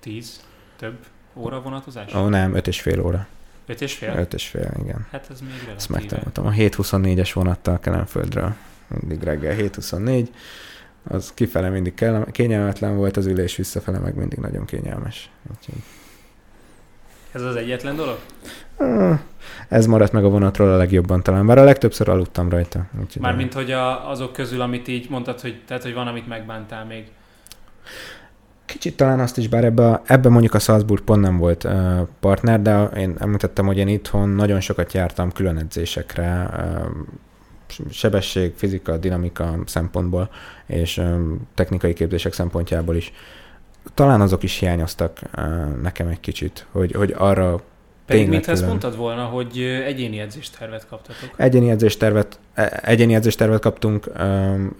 tíz, több óra vonatozás? Ó, nem, öt és fél óra. Öt és fél? Öt és fél, igen. Hát ez még relatíve. Ezt megtanultam. A 7.24-es vonattal Kelenföldről. Mindig reggel 7.24. Az kifele mindig kell, kényelmetlen volt, az ülés visszafele meg mindig nagyon kényelmes. Úgyhogy... Ez az egyetlen dolog? Ez maradt meg a vonatról a legjobban talán, bár a legtöbbször aludtam rajta. Úgyhogy Mármint, hogy a, azok közül, amit így mondtad, hogy, tehát, hogy van, amit megbántál még. Kicsit talán azt is, bár ebbe, ebbe mondjuk a Salzburg pont nem volt uh, partner, de én említettem, hogy én itthon nagyon sokat jártam külön edzésekre, uh, sebesség, fizika, dinamika szempontból, és technikai képzések szempontjából is. Talán azok is hiányoztak nekem egy kicsit, hogy, hogy arra Pedig mintha ezt mondtad volna, hogy egyéni edzéstervet kaptatok. Egyéni edzéstervet, e- egyéni edzéstervet kaptunk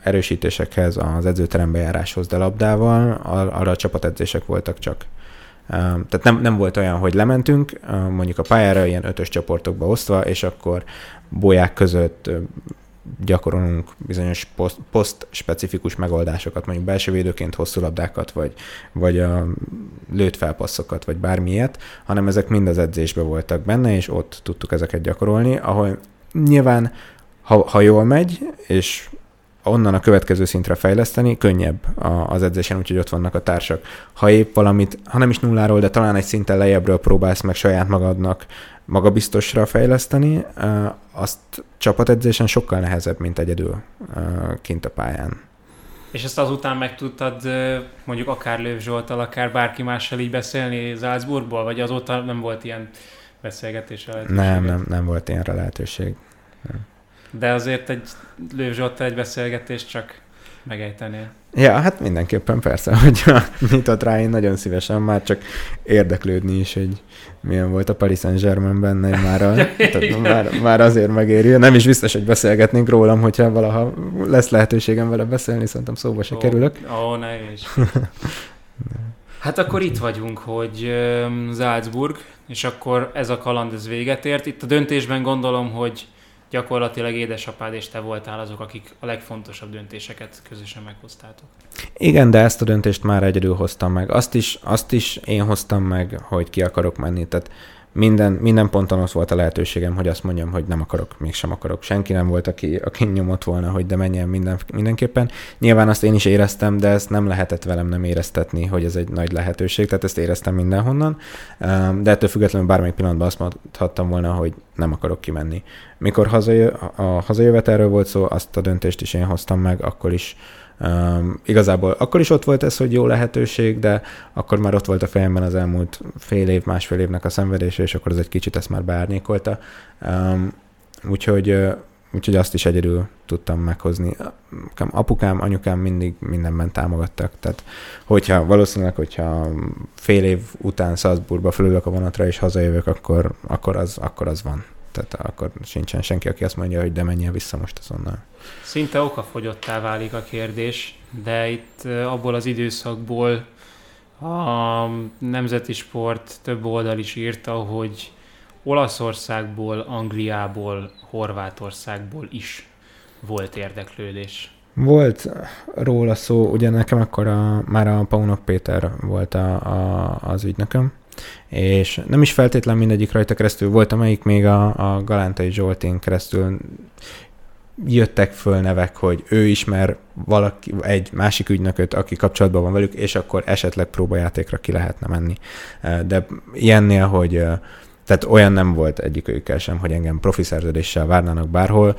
erősítésekhez, az edzőterembe járáshoz, de labdával, ar- arra a csapatedzések voltak csak. Tehát nem, nem volt olyan, hogy lementünk, mondjuk a pályára ilyen ötös csoportokba osztva, és akkor bolyák között gyakorolunk bizonyos poszt, poszt-specifikus megoldásokat, mondjuk belső védőként hosszú labdákat, vagy, vagy a lőtt felpasszokat, vagy bármilyet, hanem ezek mind az edzésbe voltak benne, és ott tudtuk ezeket gyakorolni, ahol nyilván, ha, ha jól megy, és onnan a következő szintre fejleszteni, könnyebb az edzésen, úgyhogy ott vannak a társak. Ha épp valamit, ha nem is nulláról, de talán egy szinten lejjebbről próbálsz meg saját magadnak magabiztosra fejleszteni, azt csapatedzésen sokkal nehezebb, mint egyedül kint a pályán. És ezt azután meg tudtad mondjuk akár Lőv Zsoltal, akár bárki mással így beszélni Salzburgból, vagy azóta nem volt ilyen beszélgetés Nem, nem, nem volt ilyenre lehetőség. De azért egy Lőv Zsoltal egy beszélgetés csak megejtenél. Ja, hát mindenképpen persze, hogyha nyitott rá, én nagyon szívesen már csak érdeklődni is, hogy milyen volt a Paris Saint-Germainben Neymarral. Tehát már, már azért megéri. Nem is biztos, hogy beszélgetnénk rólam, hogyha valaha lesz lehetőségem vele beszélni, szerintem szóba se Ó, kerülök. Ó, ne is. Hát akkor itt vagyunk, hogy Salzburg, és akkor ez a kaland ez véget ért. Itt a döntésben gondolom, hogy gyakorlatilag édesapád és te voltál azok, akik a legfontosabb döntéseket közösen meghoztátok. Igen, de ezt a döntést már egyedül hoztam meg. Azt is, azt is én hoztam meg, hogy ki akarok menni. Tehát minden, minden ponton ott volt a lehetőségem, hogy azt mondjam, hogy nem akarok, mégsem akarok. Senki nem volt, aki, aki nyomott volna, hogy de menjen minden, mindenképpen. Nyilván azt én is éreztem, de ezt nem lehetett velem nem éreztetni, hogy ez egy nagy lehetőség, tehát ezt éreztem mindenhonnan. De ettől függetlenül bármelyik pillanatban azt mondhattam volna, hogy nem akarok kimenni. Mikor hazajö, a hazajövetelről volt szó, azt a döntést is én hoztam meg, akkor is Igazából akkor is ott volt ez, hogy jó lehetőség, de akkor már ott volt a fejemben az elmúlt fél év, másfél évnek a szenvedése, és akkor az egy kicsit ezt már beárnyékolta. Um, úgyhogy, úgyhogy azt is egyedül tudtam meghozni. Apukám, anyukám mindig mindenben támogattak, tehát hogyha valószínűleg, hogyha fél év után Salzburgba fölülök a vonatra és hazajövök, akkor, akkor, az, akkor az van. Tehát akkor sincsen senki, aki azt mondja, hogy de menjél vissza most azonnal. Szinte okafogyottá válik a kérdés, de itt abból az időszakból a Nemzeti Sport több oldal is írta, hogy Olaszországból, Angliából, Horvátországból is volt érdeklődés. Volt róla szó, ugye nekem akkor a, már a Paunok Péter volt a, a, az ügynököm, és nem is feltétlen mindegyik rajta keresztül volt, amelyik még a, a Galántai Zsoltén keresztül jöttek föl nevek, hogy ő ismer valaki, egy másik ügynököt, aki kapcsolatban van velük, és akkor esetleg próbajátékra ki lehetne menni. De ilyennél, hogy tehát olyan nem volt egyikőjükkel sem, hogy engem profi szerződéssel várnának bárhol,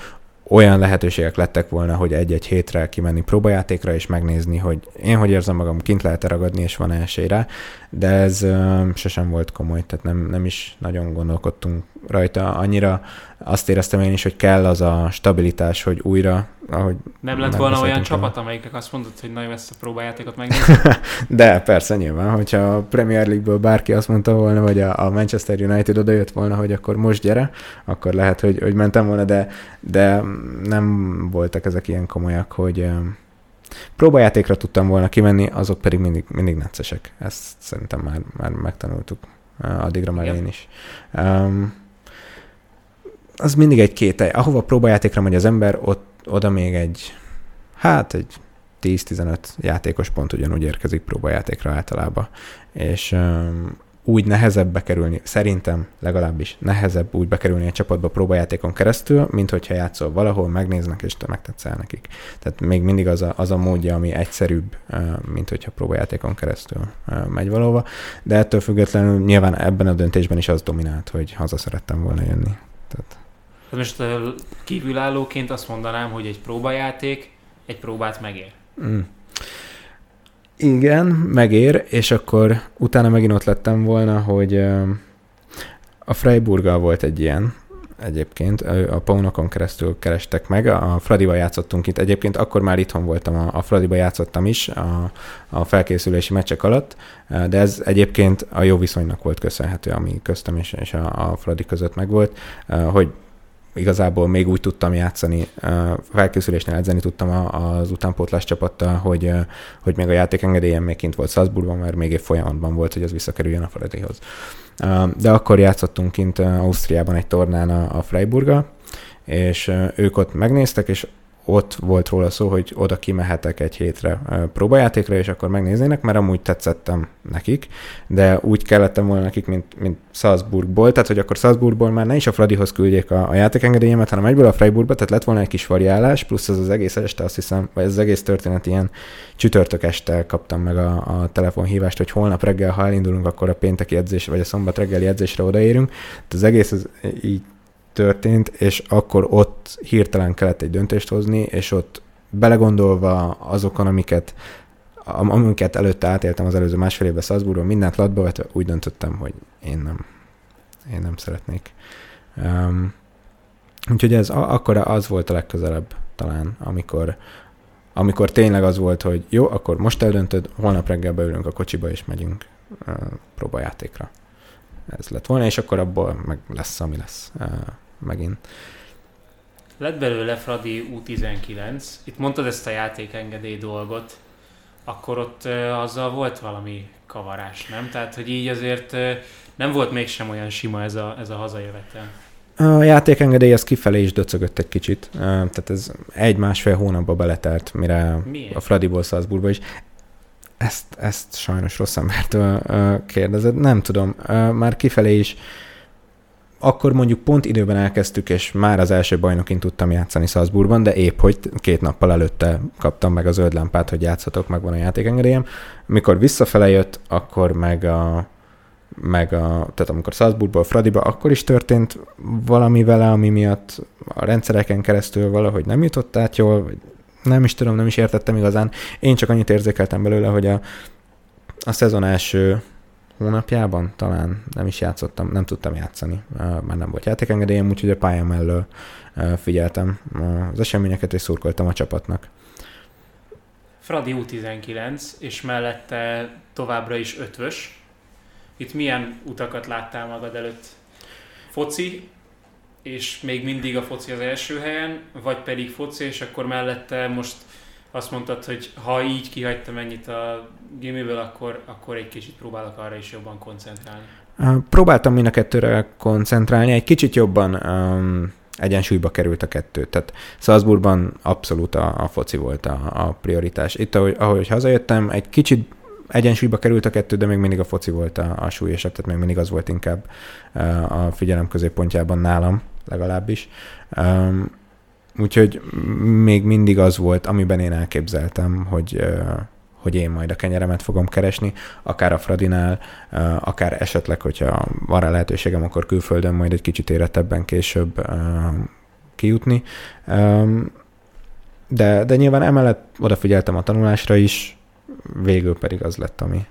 olyan lehetőségek lettek volna, hogy egy-egy hétre kimenni próbajátékra, és megnézni, hogy én hogy érzem magam, kint lehet-e ragadni, és van-e esély rá, de ez ö, sosem volt komoly, tehát nem, nem is nagyon gondolkodtunk rajta. Annyira azt éreztem én is, hogy kell az a stabilitás, hogy újra, ahogy Nem lett volna olyan csapat, amelyiknek azt mondod, hogy nagyon ezt a próbájátékot megnézni? De persze nyilván, hogyha a Premier League-ből bárki azt mondta volna, vagy a, a Manchester United oda jött volna, hogy akkor most gyere, akkor lehet, hogy, hogy mentem volna, de, de nem voltak ezek ilyen komolyak, hogy, ö, próbajátékra tudtam volna kimenni, azok pedig mindig, mindig neccesek. Ezt szerintem már, már megtanultuk addigra már én is. Um, az mindig egy két, ahova próbajátékra megy az ember, ott, oda még egy, hát egy 10-15 játékos pont ugyanúgy érkezik próbajátékra általában. És um, úgy nehezebb bekerülni, szerintem legalábbis nehezebb úgy bekerülni a csapatba próbajátékon keresztül, mint hogyha játszol valahol, megnéznek és te megtetszel nekik. Tehát még mindig az a, az a módja, ami egyszerűbb, mint hogyha próbajátékon keresztül megy valahova, de ettől függetlenül nyilván ebben a döntésben is az dominált, hogy haza szerettem volna jönni. Tehát... Most kívülállóként azt mondanám, hogy egy próbajáték egy próbát megér. Mm. Igen, megér, és akkor utána megint ott lettem volna, hogy a Freiburggal volt egy ilyen, egyébként, a Paunokon keresztül kerestek meg, a Fradiba játszottunk itt, egyébként akkor már itthon voltam, a, a Fradiba játszottam is a, a felkészülési meccsek alatt, de ez egyébként a jó viszonynak volt köszönhető, ami köztem és, és a, a Fradi között megvolt, hogy igazából még úgy tudtam játszani, felkészülésnél edzeni tudtam az utánpótlás csapattal, hogy, hogy még a játékengedélyem még kint volt Salzburgban, mert még egy folyamatban volt, hogy az visszakerüljön a Fradihoz. De akkor játszottunk kint Ausztriában egy tornán a Freiburga, és ők ott megnéztek, és ott volt róla szó, hogy oda kimehetek egy hétre próbajátékra, és akkor megnéznének, mert amúgy tetszettem nekik, de úgy kellettem volna nekik, mint, mint Salzburgból, tehát hogy akkor Salzburgból már ne is a Fradihoz küldjék a, a játékengedélyemet, hanem egyből a Freiburgba, tehát lett volna egy kis variálás, plusz ez az egész este azt hiszem, vagy ez az egész történet ilyen csütörtök este kaptam meg a, a telefonhívást, hogy holnap reggel, ha elindulunk, akkor a pénteki edzés, vagy a szombat reggeli edzésre odaérünk. Tehát az egész az így történt, és akkor ott hirtelen kellett egy döntést hozni, és ott belegondolva azokon, amiket, amiket előtte átéltem az előző másfél évben Salzburgban, mindent latba vetve, úgy döntöttem, hogy én nem, én nem szeretnék. Um, úgyhogy ez akkor az volt a legközelebb talán, amikor, amikor tényleg az volt, hogy jó, akkor most eldöntöd, holnap reggel beülünk a kocsiba, és megyünk uh, próbajátékra. Ez lett volna, és akkor abból meg lesz, ami lesz. Megint. Lett belőle Fradi U19, itt mondtad ezt a játékengedély dolgot, akkor ott azzal volt valami kavarás, nem? Tehát, hogy így azért nem volt mégsem olyan sima ez a, ez a hazajövetel. A játékengedély az kifelé is döcögött egy kicsit, tehát ez egy-másfél hónapba beletelt, mire Miért? a Fradiból Salzburgba is. Ezt, ezt sajnos rossz embertől kérdezed, nem tudom, már kifelé is akkor mondjuk pont időben elkezdtük, és már az első bajnokin tudtam játszani Salzburgban, de épp, hogy két nappal előtte kaptam meg a zöld lámpát, hogy játszhatok, meg van a játékengedélyem. Mikor visszafele jött, akkor meg a, meg a, tehát amikor Salzburgból Fradiba, akkor is történt valami vele, ami miatt a rendszereken keresztül valahogy nem jutott át jól, vagy nem is tudom, nem is értettem igazán. Én csak annyit érzékeltem belőle, hogy a, a szezon első hónapjában talán nem is játszottam, nem tudtam játszani, már nem volt játékengedélyem, úgyhogy a pályám mellől figyeltem az eseményeket, és szurkoltam a csapatnak. Fradi U19, és mellette továbbra is ötvös. Itt milyen utakat láttál magad előtt? Foci, és még mindig a foci az első helyen, vagy pedig foci, és akkor mellette most azt mondtad, hogy ha így kihagytam ennyit a gimiből, akkor, akkor egy kicsit próbálok arra is jobban koncentrálni. Próbáltam mind a kettőre koncentrálni, egy kicsit jobban um, egyensúlyba került a kettő. Tehát Salzburgban abszolút a, a foci volt a, a prioritás. Itt, ahogy, ahogy hazajöttem, egy kicsit egyensúlyba került a kettő, de még mindig a foci volt a, a súlyosabb, tehát még mindig az volt inkább a figyelem középpontjában nálam legalábbis. Úgyhogy még mindig az volt, amiben én elképzeltem, hogy, hogy én majd a kenyeremet fogom keresni, akár a Fradinál, akár esetleg, hogyha van rá lehetőségem, akkor külföldön majd egy kicsit érettebben később kijutni. De, de nyilván emellett odafigyeltem a tanulásra is, végül pedig az lett, ami,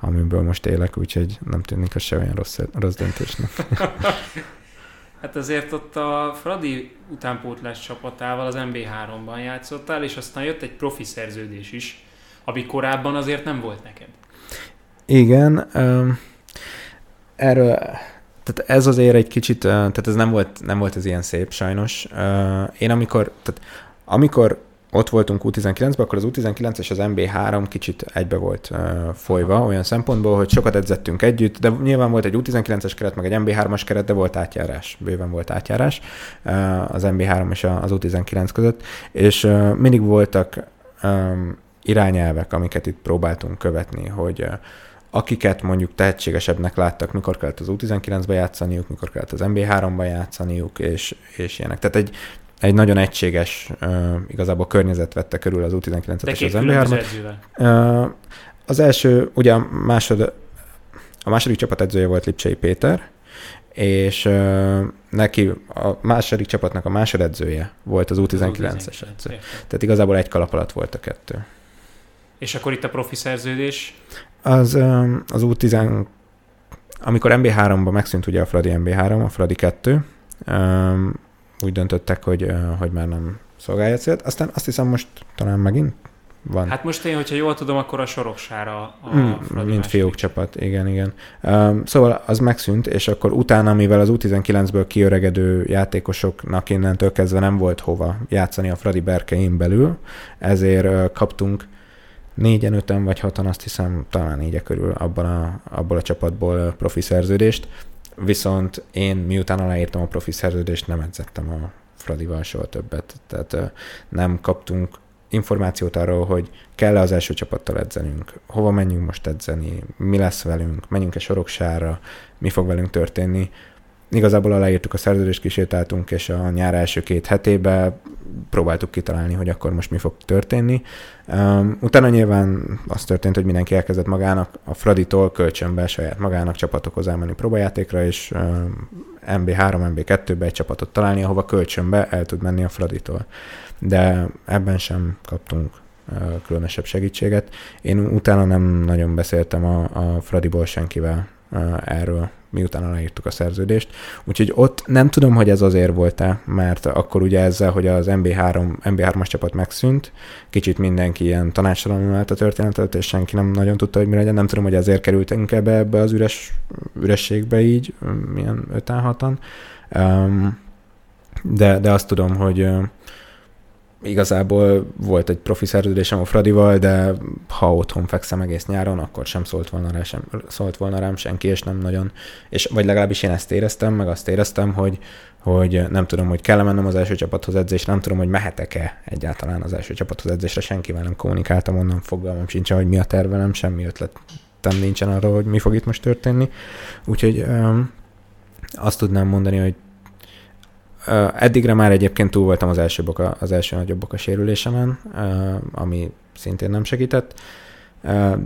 amiből most élek, úgyhogy nem tűnik az se olyan rossz, rossz döntésnek. Hát azért ott a Fradi utánpótlás csapatával az MB3-ban játszottál, és aztán jött egy profi szerződés is, ami korábban azért nem volt neked. Igen, um, erről, tehát ez azért egy kicsit, tehát ez nem volt, nem volt ez ilyen szép sajnos. Uh, én amikor, tehát amikor ott voltunk U19-ben, akkor az U19 és az MB3 kicsit egybe volt uh, folyva, olyan szempontból, hogy sokat edzettünk együtt, de nyilván volt egy U19-es keret, meg egy MB3-as keret, de volt átjárás, bőven volt átjárás uh, az MB3 és az U19 között, és uh, mindig voltak um, irányelvek, amiket itt próbáltunk követni, hogy uh, akiket mondjuk tehetségesebbnek láttak, mikor kellett az U19-be játszaniuk, mikor kellett az MB3-ba játszaniuk, és, és ilyenek. Tehát egy, egy nagyon egységes, uh, igazából környezet vette körül az U19-et és az MB3-at. Uh, az első, ugye a, másod, a második csapat edzője volt Lipcsei Péter, és uh, neki a második csapatnak a másodedzője volt az U19-es edző. Tehát igazából egy kalap alatt volt a kettő. És akkor itt a profi szerződés? Az, az U10, amikor MB3-ban megszűnt ugye a Fradi MB3, a Fradi 2, úgy döntöttek, hogy, hogy már nem szolgálja célt. Aztán azt hiszem most talán megint van. Hát most én, hogyha jól tudom, akkor a soroksára a mm, Mint fiók csapat, igen, igen. Um, szóval az megszűnt, és akkor utána, mivel az U19-ből kiöregedő játékosoknak innentől kezdve nem volt hova játszani a Fradi berkein belül, ezért uh, kaptunk négyen, öten vagy hatan, azt hiszem talán négye körül abban a, abból a csapatból profi szerződést. Viszont én miután aláírtam a profi szerződést, nem edzettem a Fradival soha többet. Tehát nem kaptunk információt arról, hogy kell-e az első csapattal edzenünk, hova menjünk most edzeni, mi lesz velünk, menjünk-e soroksára, mi fog velünk történni. Igazából aláírtuk a szerződést, kisétáltunk, és a nyár első két hetébe próbáltuk kitalálni, hogy akkor most mi fog történni. Utána nyilván az történt, hogy mindenki elkezdett magának a Fraditól kölcsönbe saját magának csapatokhoz elmenni próbajátékra, és um, MB3, MB2-be egy csapatot találni, ahova kölcsönbe el tud menni a Fraditól. De ebben sem kaptunk különösebb segítséget. Én utána nem nagyon beszéltem a, a Fradiból senkivel erről, miután aláírtuk a szerződést. Úgyhogy ott nem tudom, hogy ez azért volt-e, mert akkor ugye ezzel, hogy az MB3, MB3-as csapat megszűnt, kicsit mindenki ilyen tanácstalanul állt a történetet, és senki nem nagyon tudta, hogy mi legyen. Nem tudom, hogy ezért kerültünk ebbe, ebbe az üres, ürességbe így, milyen 5 6 um, de, de azt tudom, hogy igazából volt egy profi szerződésem a Fradival, de ha otthon fekszem egész nyáron, akkor sem szólt volna, rá, sem, szólt volna rám senki, és nem nagyon, és vagy legalábbis én ezt éreztem, meg azt éreztem, hogy, hogy nem tudom, hogy kell mennem az első csapathoz edzésre, nem tudom, hogy mehetek-e egyáltalán az első csapathoz edzésre, senkivel nem kommunikáltam, onnan fogalmam sincs, hogy mi a tervelem, semmi ötletem nincsen arra, hogy mi fog itt most történni. Úgyhogy um, azt tudnám mondani, hogy Eddigre már egyébként túl voltam az első, boka, az első nagyobb boka sérülésemen, ami szintén nem segített,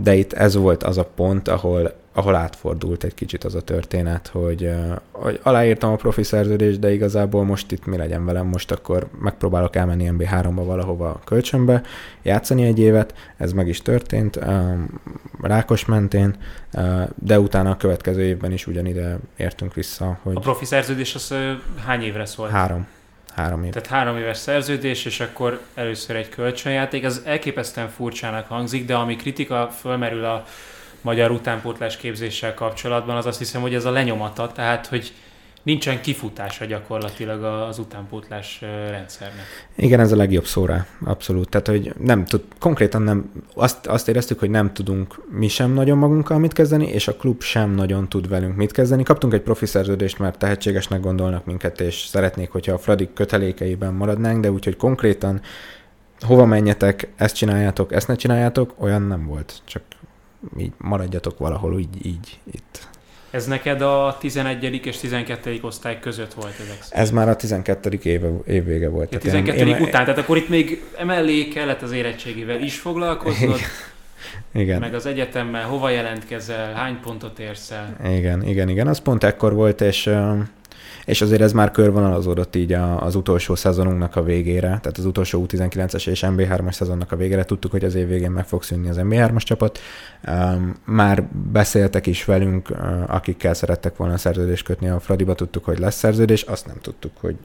de itt ez volt az a pont, ahol, ahol átfordult egy kicsit az a történet, hogy, hogy aláírtam a profi szerződést, de igazából most itt mi legyen velem, most akkor megpróbálok elmenni MB3-ba valahova kölcsönbe, játszani egy évet, ez meg is történt, Rákos mentén, de utána a következő évben is ugyanide értünk vissza. Hogy a profi szerződés az hány évre szólt? Három. Három év. Tehát három éves szerződés, és akkor először egy kölcsönjáték. Ez elképesztően furcsának hangzik, de ami kritika fölmerül a magyar utánpótlás képzéssel kapcsolatban, az azt hiszem, hogy ez a lenyomata, tehát hogy nincsen kifutása gyakorlatilag az utánpótlás rendszernek. Igen, ez a legjobb szóra, abszolút. Tehát, hogy nem tud, konkrétan nem, azt, azt éreztük, hogy nem tudunk mi sem nagyon magunkkal mit kezdeni, és a klub sem nagyon tud velünk mit kezdeni. Kaptunk egy profi szerződést, mert tehetségesnek gondolnak minket, és szeretnék, hogyha a Fradik kötelékeiben maradnánk, de úgyhogy konkrétan hova menjetek, ezt csináljátok, ezt ne csináljátok, olyan nem volt. Csak így maradjatok valahol így, így itt. Ez neked a 11. és 12. osztály között volt ezek szerint? Ez már a 12. éve, évvége volt. A 12. Én, én, után, tehát akkor itt még emellé kellett az érettségivel is foglalkoznod. Igen. Meg az egyetemmel hova jelentkezel, hány pontot érsz el. Igen, igen, igen. Az pont ekkor volt, és és azért ez már körvonalazódott így az utolsó szezonunknak a végére, tehát az utolsó U19-es és MB3-as szezonnak a végére. Tudtuk, hogy az év végén meg fog szűnni az MB3-as csapat. Már beszéltek is velünk, akikkel szerettek volna szerződést kötni a Fradiba, tudtuk, hogy lesz szerződés, azt nem tudtuk, hogy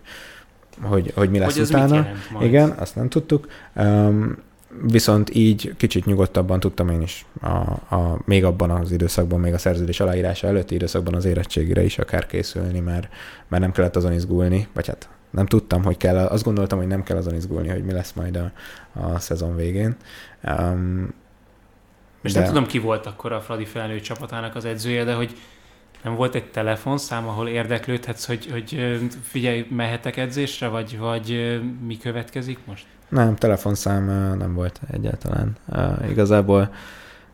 hogy, hogy mi lesz hogy utána. Igen, azt nem tudtuk. Um, viszont így kicsit nyugodtabban tudtam én is a, a, még abban az időszakban, még a szerződés aláírása előtti időszakban az érettségire is akár készülni, mert, mert nem kellett azon izgulni, vagy hát nem tudtam, hogy kell, azt gondoltam, hogy nem kell azon izgulni, hogy mi lesz majd a, a szezon végén. Um, és de... nem tudom, ki volt akkor a Fradi felnőtt csapatának az edzője, de hogy nem volt egy telefonszám, ahol érdeklődhetsz, hogy, hogy figyelj, mehetek edzésre, vagy, vagy mi következik most? Nem, telefonszám nem volt egyáltalán. Igazából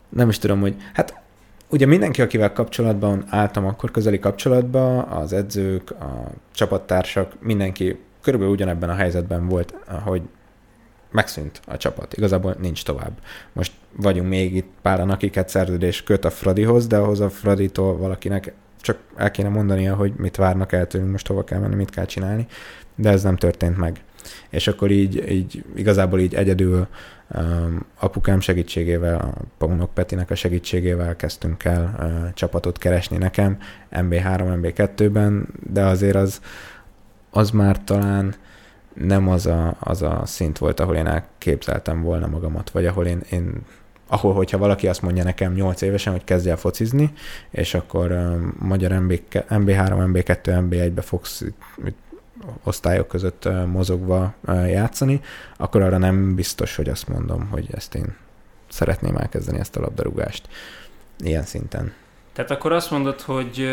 nem is tudom, hogy... Hát ugye mindenki, akivel kapcsolatban álltam akkor közeli kapcsolatban, az edzők, a csapattársak, mindenki körülbelül ugyanebben a helyzetben volt, hogy megszűnt a csapat. Igazából nincs tovább. Most vagyunk még itt páran, akiket szerződés köt a Fradihoz, de ahhoz a Fraditól valakinek csak el kéne mondania, hogy mit várnak el tőlünk, most hova kell menni, mit kell csinálni, de ez nem történt meg. És akkor így, így igazából így egyedül um, apukám segítségével, a Paunok Petinek a segítségével kezdtünk el uh, csapatot keresni nekem, MB3, MB2-ben, de azért az, az már talán nem az a, az a szint volt, ahol én elképzeltem volna magamat, vagy ahol én, én ahol, hogyha valaki azt mondja nekem 8 évesen, hogy kezdj el focizni, és akkor um, magyar MB, MB3, MB2, MB1-be fogsz osztályok között mozogva játszani, akkor arra nem biztos, hogy azt mondom, hogy ezt én szeretném elkezdeni ezt a labdarúgást ilyen szinten. Tehát akkor azt mondod, hogy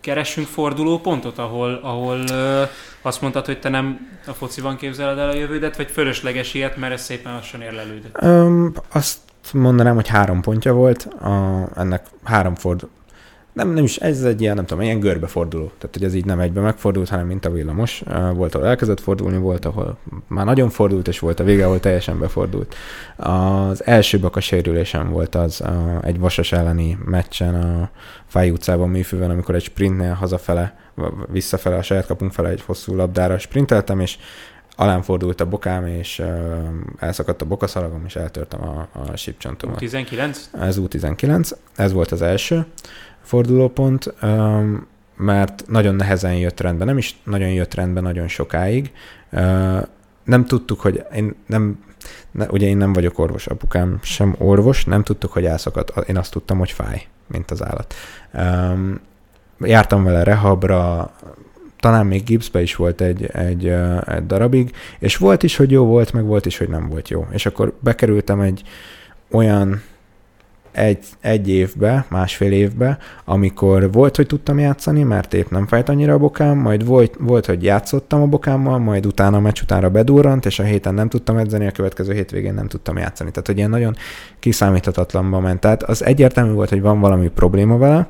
keressünk fordulópontot, ahol, ahol ö, azt mondtad, hogy te nem a fociban képzeled el a jövődet, vagy fölösleges ilyet, mert ez szépen lassan érlelődött? Um, azt mondanám, hogy három pontja volt, a, ennek három ford, nem, nem is, ez egy ilyen, nem tudom, ilyen görbeforduló. Tehát, hogy ez így nem egybe megfordult, hanem mint a villamos. Volt, ahol elkezdett fordulni, volt, ahol már nagyon fordult, és volt a vége, ahol teljesen befordult. Az első baka sérülésem volt az egy vasas elleni meccsen a Fáj utcában műfőben, amikor egy sprintnél hazafele, visszafele a saját kapunk fele egy hosszú labdára sprinteltem, és alám fordult a bokám, és uh, elszakadt a bokaszalagom, és eltörtem a, a sípcsontomat. U19? Ez U19, ez volt az első fordulópont, um, mert nagyon nehezen jött rendbe, nem is nagyon jött rendbe nagyon sokáig. Uh, nem tudtuk, hogy én nem, ne, ugye én nem vagyok orvos, apukám sem orvos, nem tudtuk, hogy elszakadt. Én azt tudtam, hogy fáj, mint az állat. Um, jártam vele rehabra, talán még gipszbe is volt egy, egy, egy darabig, és volt is, hogy jó volt, meg volt is, hogy nem volt jó. És akkor bekerültem egy olyan egy, egy évbe, másfél évbe, amikor volt, hogy tudtam játszani, mert épp nem fájt annyira a bokám, majd volt, volt hogy játszottam a bokámmal, majd utána a meccs utánra bedurrant, és a héten nem tudtam edzeni, a következő hétvégén nem tudtam játszani. Tehát, hogy ilyen nagyon kiszámíthatatlanba ment. Tehát az egyértelmű volt, hogy van valami probléma vele,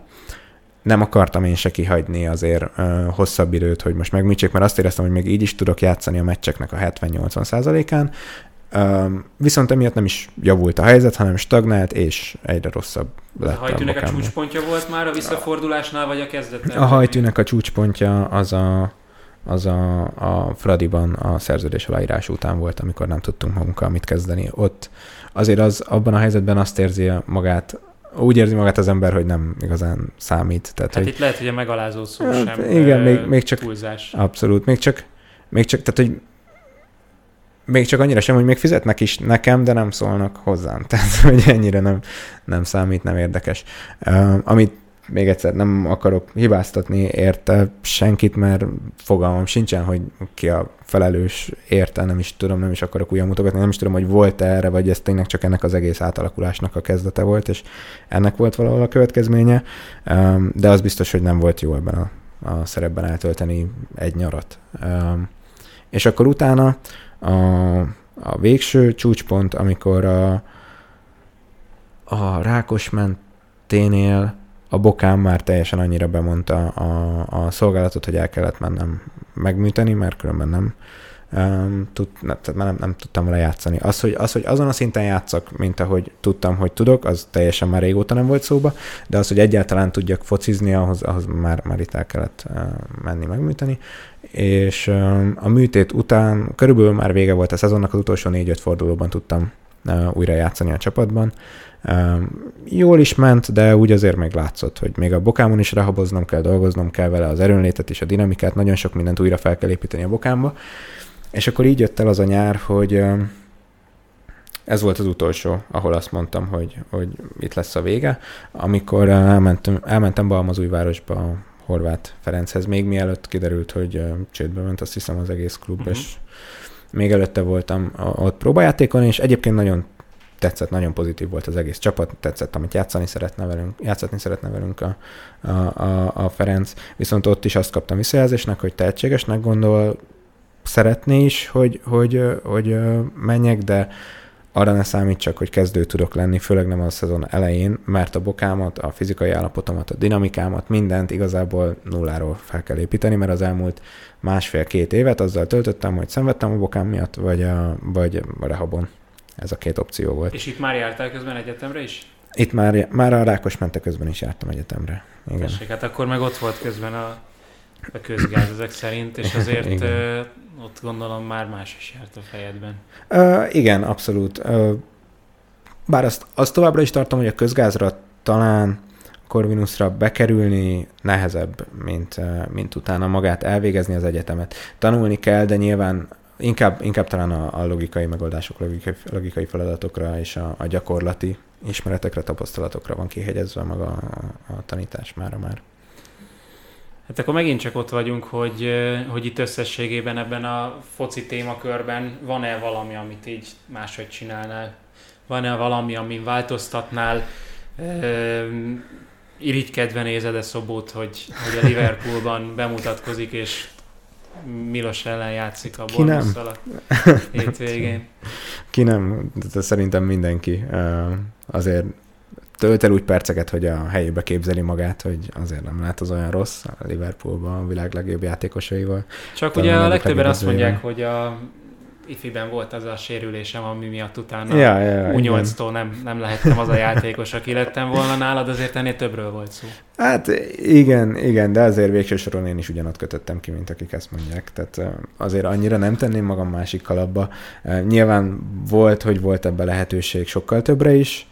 nem akartam én se kihagyni azért ö, hosszabb időt, hogy most megműtsék, mert azt éreztem, hogy még így is tudok játszani a meccseknek a 70-80 százalékán, viszont emiatt nem is javult a helyzet, hanem stagnált, és egyre rosszabb lett a hajtűnek a, a csúcspontja volt már a visszafordulásnál, vagy a kezdetben? A hajtűnek a csúcspontja az a, az a, a Fradiban a szerződés aláírás után volt, amikor nem tudtunk magunkkal mit kezdeni. Ott azért az abban a helyzetben azt érzi magát, úgy érzi magát az ember, hogy nem igazán számít. Tehát, hát hogy, itt lehet, hogy a megalázó szó hát, sem Igen, még, még csak túlzás. Abszolút, még csak, még csak, tehát hogy még csak annyira sem, hogy még fizetnek is nekem, de nem szólnak hozzám. Tehát, hogy ennyire nem, nem számít, nem érdekes. Uh, amit még egyszer nem akarok hibáztatni érte senkit, mert fogalmam sincsen, hogy ki a felelős érte, nem is tudom, nem is akarok újra mutogatni, nem is tudom, hogy volt-e erre, vagy ez tényleg csak ennek az egész átalakulásnak a kezdete volt, és ennek volt valahol a következménye, de az biztos, hogy nem volt jó ebben a, a szerepben eltölteni egy nyarat. És akkor utána a, a végső csúcspont, amikor a, a menténél a bokám már teljesen annyira bemondta a, a szolgálatot, hogy el kellett mennem megműteni, mert különben nem, um, tud, ne, tehát már nem, nem tudtam vele játszani. Az hogy, az, hogy azon a szinten játszak, mint ahogy tudtam, hogy tudok, az teljesen már régóta nem volt szóba, de az, hogy egyáltalán tudjak focizni, ahhoz, ahhoz már, már itt el kellett uh, menni megműteni és a műtét után körülbelül már vége volt a szezonnak, az utolsó négy-öt fordulóban tudtam újra játszani a csapatban. Jól is ment, de úgy azért még látszott, hogy még a bokámon is rehaboznom kell, dolgoznom kell vele az erőnlétet és a dinamikát, nagyon sok mindent újra fel kell építeni a bokámba. És akkor így jött el az a nyár, hogy ez volt az utolsó, ahol azt mondtam, hogy, hogy itt lesz a vége, amikor elmentem, elmentem Balmazújvárosba Horváth Ferenchez, még mielőtt kiderült, hogy csődbe ment, azt hiszem az egész klub, uh-huh. és még előtte voltam ott próbajátékon, és egyébként nagyon tetszett, nagyon pozitív volt az egész csapat, tetszett, amit játszani szeretne velünk, játszatni szeretne velünk a, a, a, a Ferenc, viszont ott is azt kaptam visszajelzésnek, hogy tehetségesnek gondol, szeretné is, hogy, hogy, hogy, hogy menjek, de arra ne számít csak, hogy kezdő tudok lenni, főleg nem a szezon elején, mert a bokámat, a fizikai állapotomat, a dinamikámat, mindent igazából nulláról fel kell építeni, mert az elmúlt másfél-két évet azzal töltöttem, hogy szenvedtem a bokám miatt, vagy a, vagy a rehabon. Ez a két opció volt. És itt már jártál közben egyetemre is? Itt már, már a Rákos mente közben is jártam egyetemre. Igen. Tessék, hát akkor meg ott volt közben a, a közgáz ezek szerint, és azért ö, ott gondolom már más is járt a fejedben. Uh, igen, abszolút. Uh, bár azt, azt továbbra is tartom, hogy a közgázra talán Corvinusra bekerülni nehezebb, mint, mint utána magát elvégezni az egyetemet. Tanulni kell, de nyilván inkább, inkább talán a, a logikai megoldások, logikai, logikai feladatokra és a, a gyakorlati ismeretekre, tapasztalatokra van kihegyezve maga a, a tanítás mára már. Hát akkor megint csak ott vagyunk, hogy, hogy itt összességében ebben a foci témakörben van-e valami, amit így máshogy csinálnál? Van-e valami, amin változtatnál? irigykedve nézed-e Szobót, hogy, hogy a Liverpoolban bemutatkozik, és Milos ellen játszik a Bornusszal a hétvégén. Ki nem, de szerintem mindenki azért tölt el úgy perceket, hogy a helyébe képzeli magát, hogy azért nem lehet az olyan rossz a Liverpoolban a világ legjobb játékosaival. Csak ugye a legtöbben azt mondják, hogy a ifiben volt az a sérülésem, ami miatt utána ja, ja, U8-tól nem, nem lehettem az a játékos, aki lettem volna nálad, azért ennél többről volt szó. Hát igen, igen, de azért végső soron én is ugyanott kötöttem ki, mint akik ezt mondják. Tehát azért annyira nem tenném magam másik kalapba. Nyilván volt, hogy volt ebbe lehetőség sokkal többre is.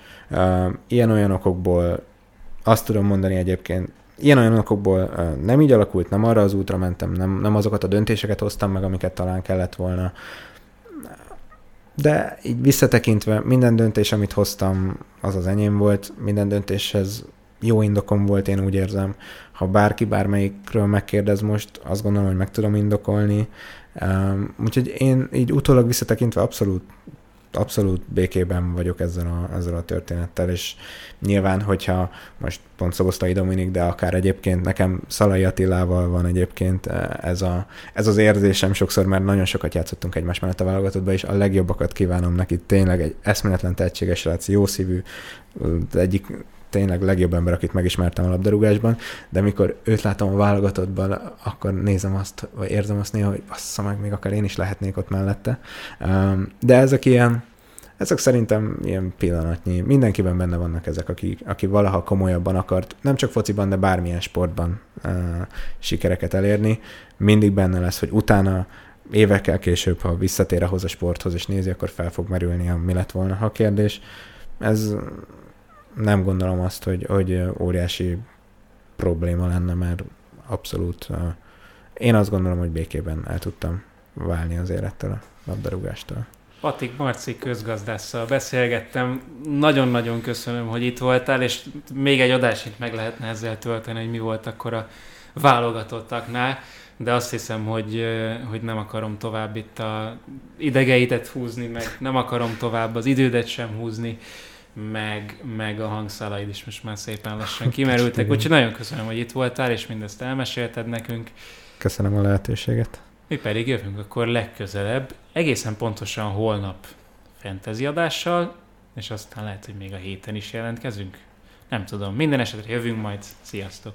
Ilyen-olyan okokból azt tudom mondani egyébként, ilyen olyan okokból nem így alakult, nem arra az útra mentem, nem, nem azokat a döntéseket hoztam meg, amiket talán kellett volna de így visszatekintve minden döntés, amit hoztam, az az enyém volt, minden döntéshez jó indokom volt, én úgy érzem. Ha bárki bármelyikről megkérdez most, azt gondolom, hogy meg tudom indokolni. Úgyhogy én így utólag visszatekintve abszolút abszolút békében vagyok ezzel a, ezzel a történettel, és nyilván, hogyha most pont Szobosztai Dominik, de akár egyébként nekem Szalai Attilával van egyébként eh, ez, a, ez az érzésem sokszor, mert nagyon sokat játszottunk egymás mellett a válogatottba, és a legjobbakat kívánom neki, tényleg egy eszméletlen tehetséges srác, jó szívű, egyik tényleg legjobb ember, akit megismertem a labdarúgásban, de mikor őt látom a válogatottban, akkor nézem azt, vagy érzem azt néha, hogy assza meg, még akár én is lehetnék ott mellette. De ezek ilyen, ezek szerintem ilyen pillanatnyi. Mindenkiben benne vannak ezek, aki, aki valaha komolyabban akart, nem csak fociban, de bármilyen sportban uh, sikereket elérni. Mindig benne lesz, hogy utána évekkel később, ha visszatér ahhoz a sporthoz és nézi, akkor fel fog merülni, mi lett volna a kérdés. Ez nem gondolom azt, hogy, hogy óriási probléma lenne, mert abszolút én azt gondolom, hogy békében el tudtam válni az élettel a labdarúgástól. Patik Marci közgazdásszal beszélgettem. Nagyon-nagyon köszönöm, hogy itt voltál, és még egy adásit meg lehetne ezzel tölteni, hogy mi volt akkor a válogatottaknál, de azt hiszem, hogy, hogy nem akarom tovább itt a idegeitet húzni, meg nem akarom tovább az idődet sem húzni meg, meg a hangszálaid is most már szépen lassan kimerültek. Úgyhogy nagyon köszönöm, hogy itt voltál, és mindezt elmesélted nekünk. Köszönöm a lehetőséget. Mi pedig jövünk akkor legközelebb, egészen pontosan holnap fantasy adással, és aztán lehet, hogy még a héten is jelentkezünk. Nem tudom, minden esetre jövünk majd. Sziasztok!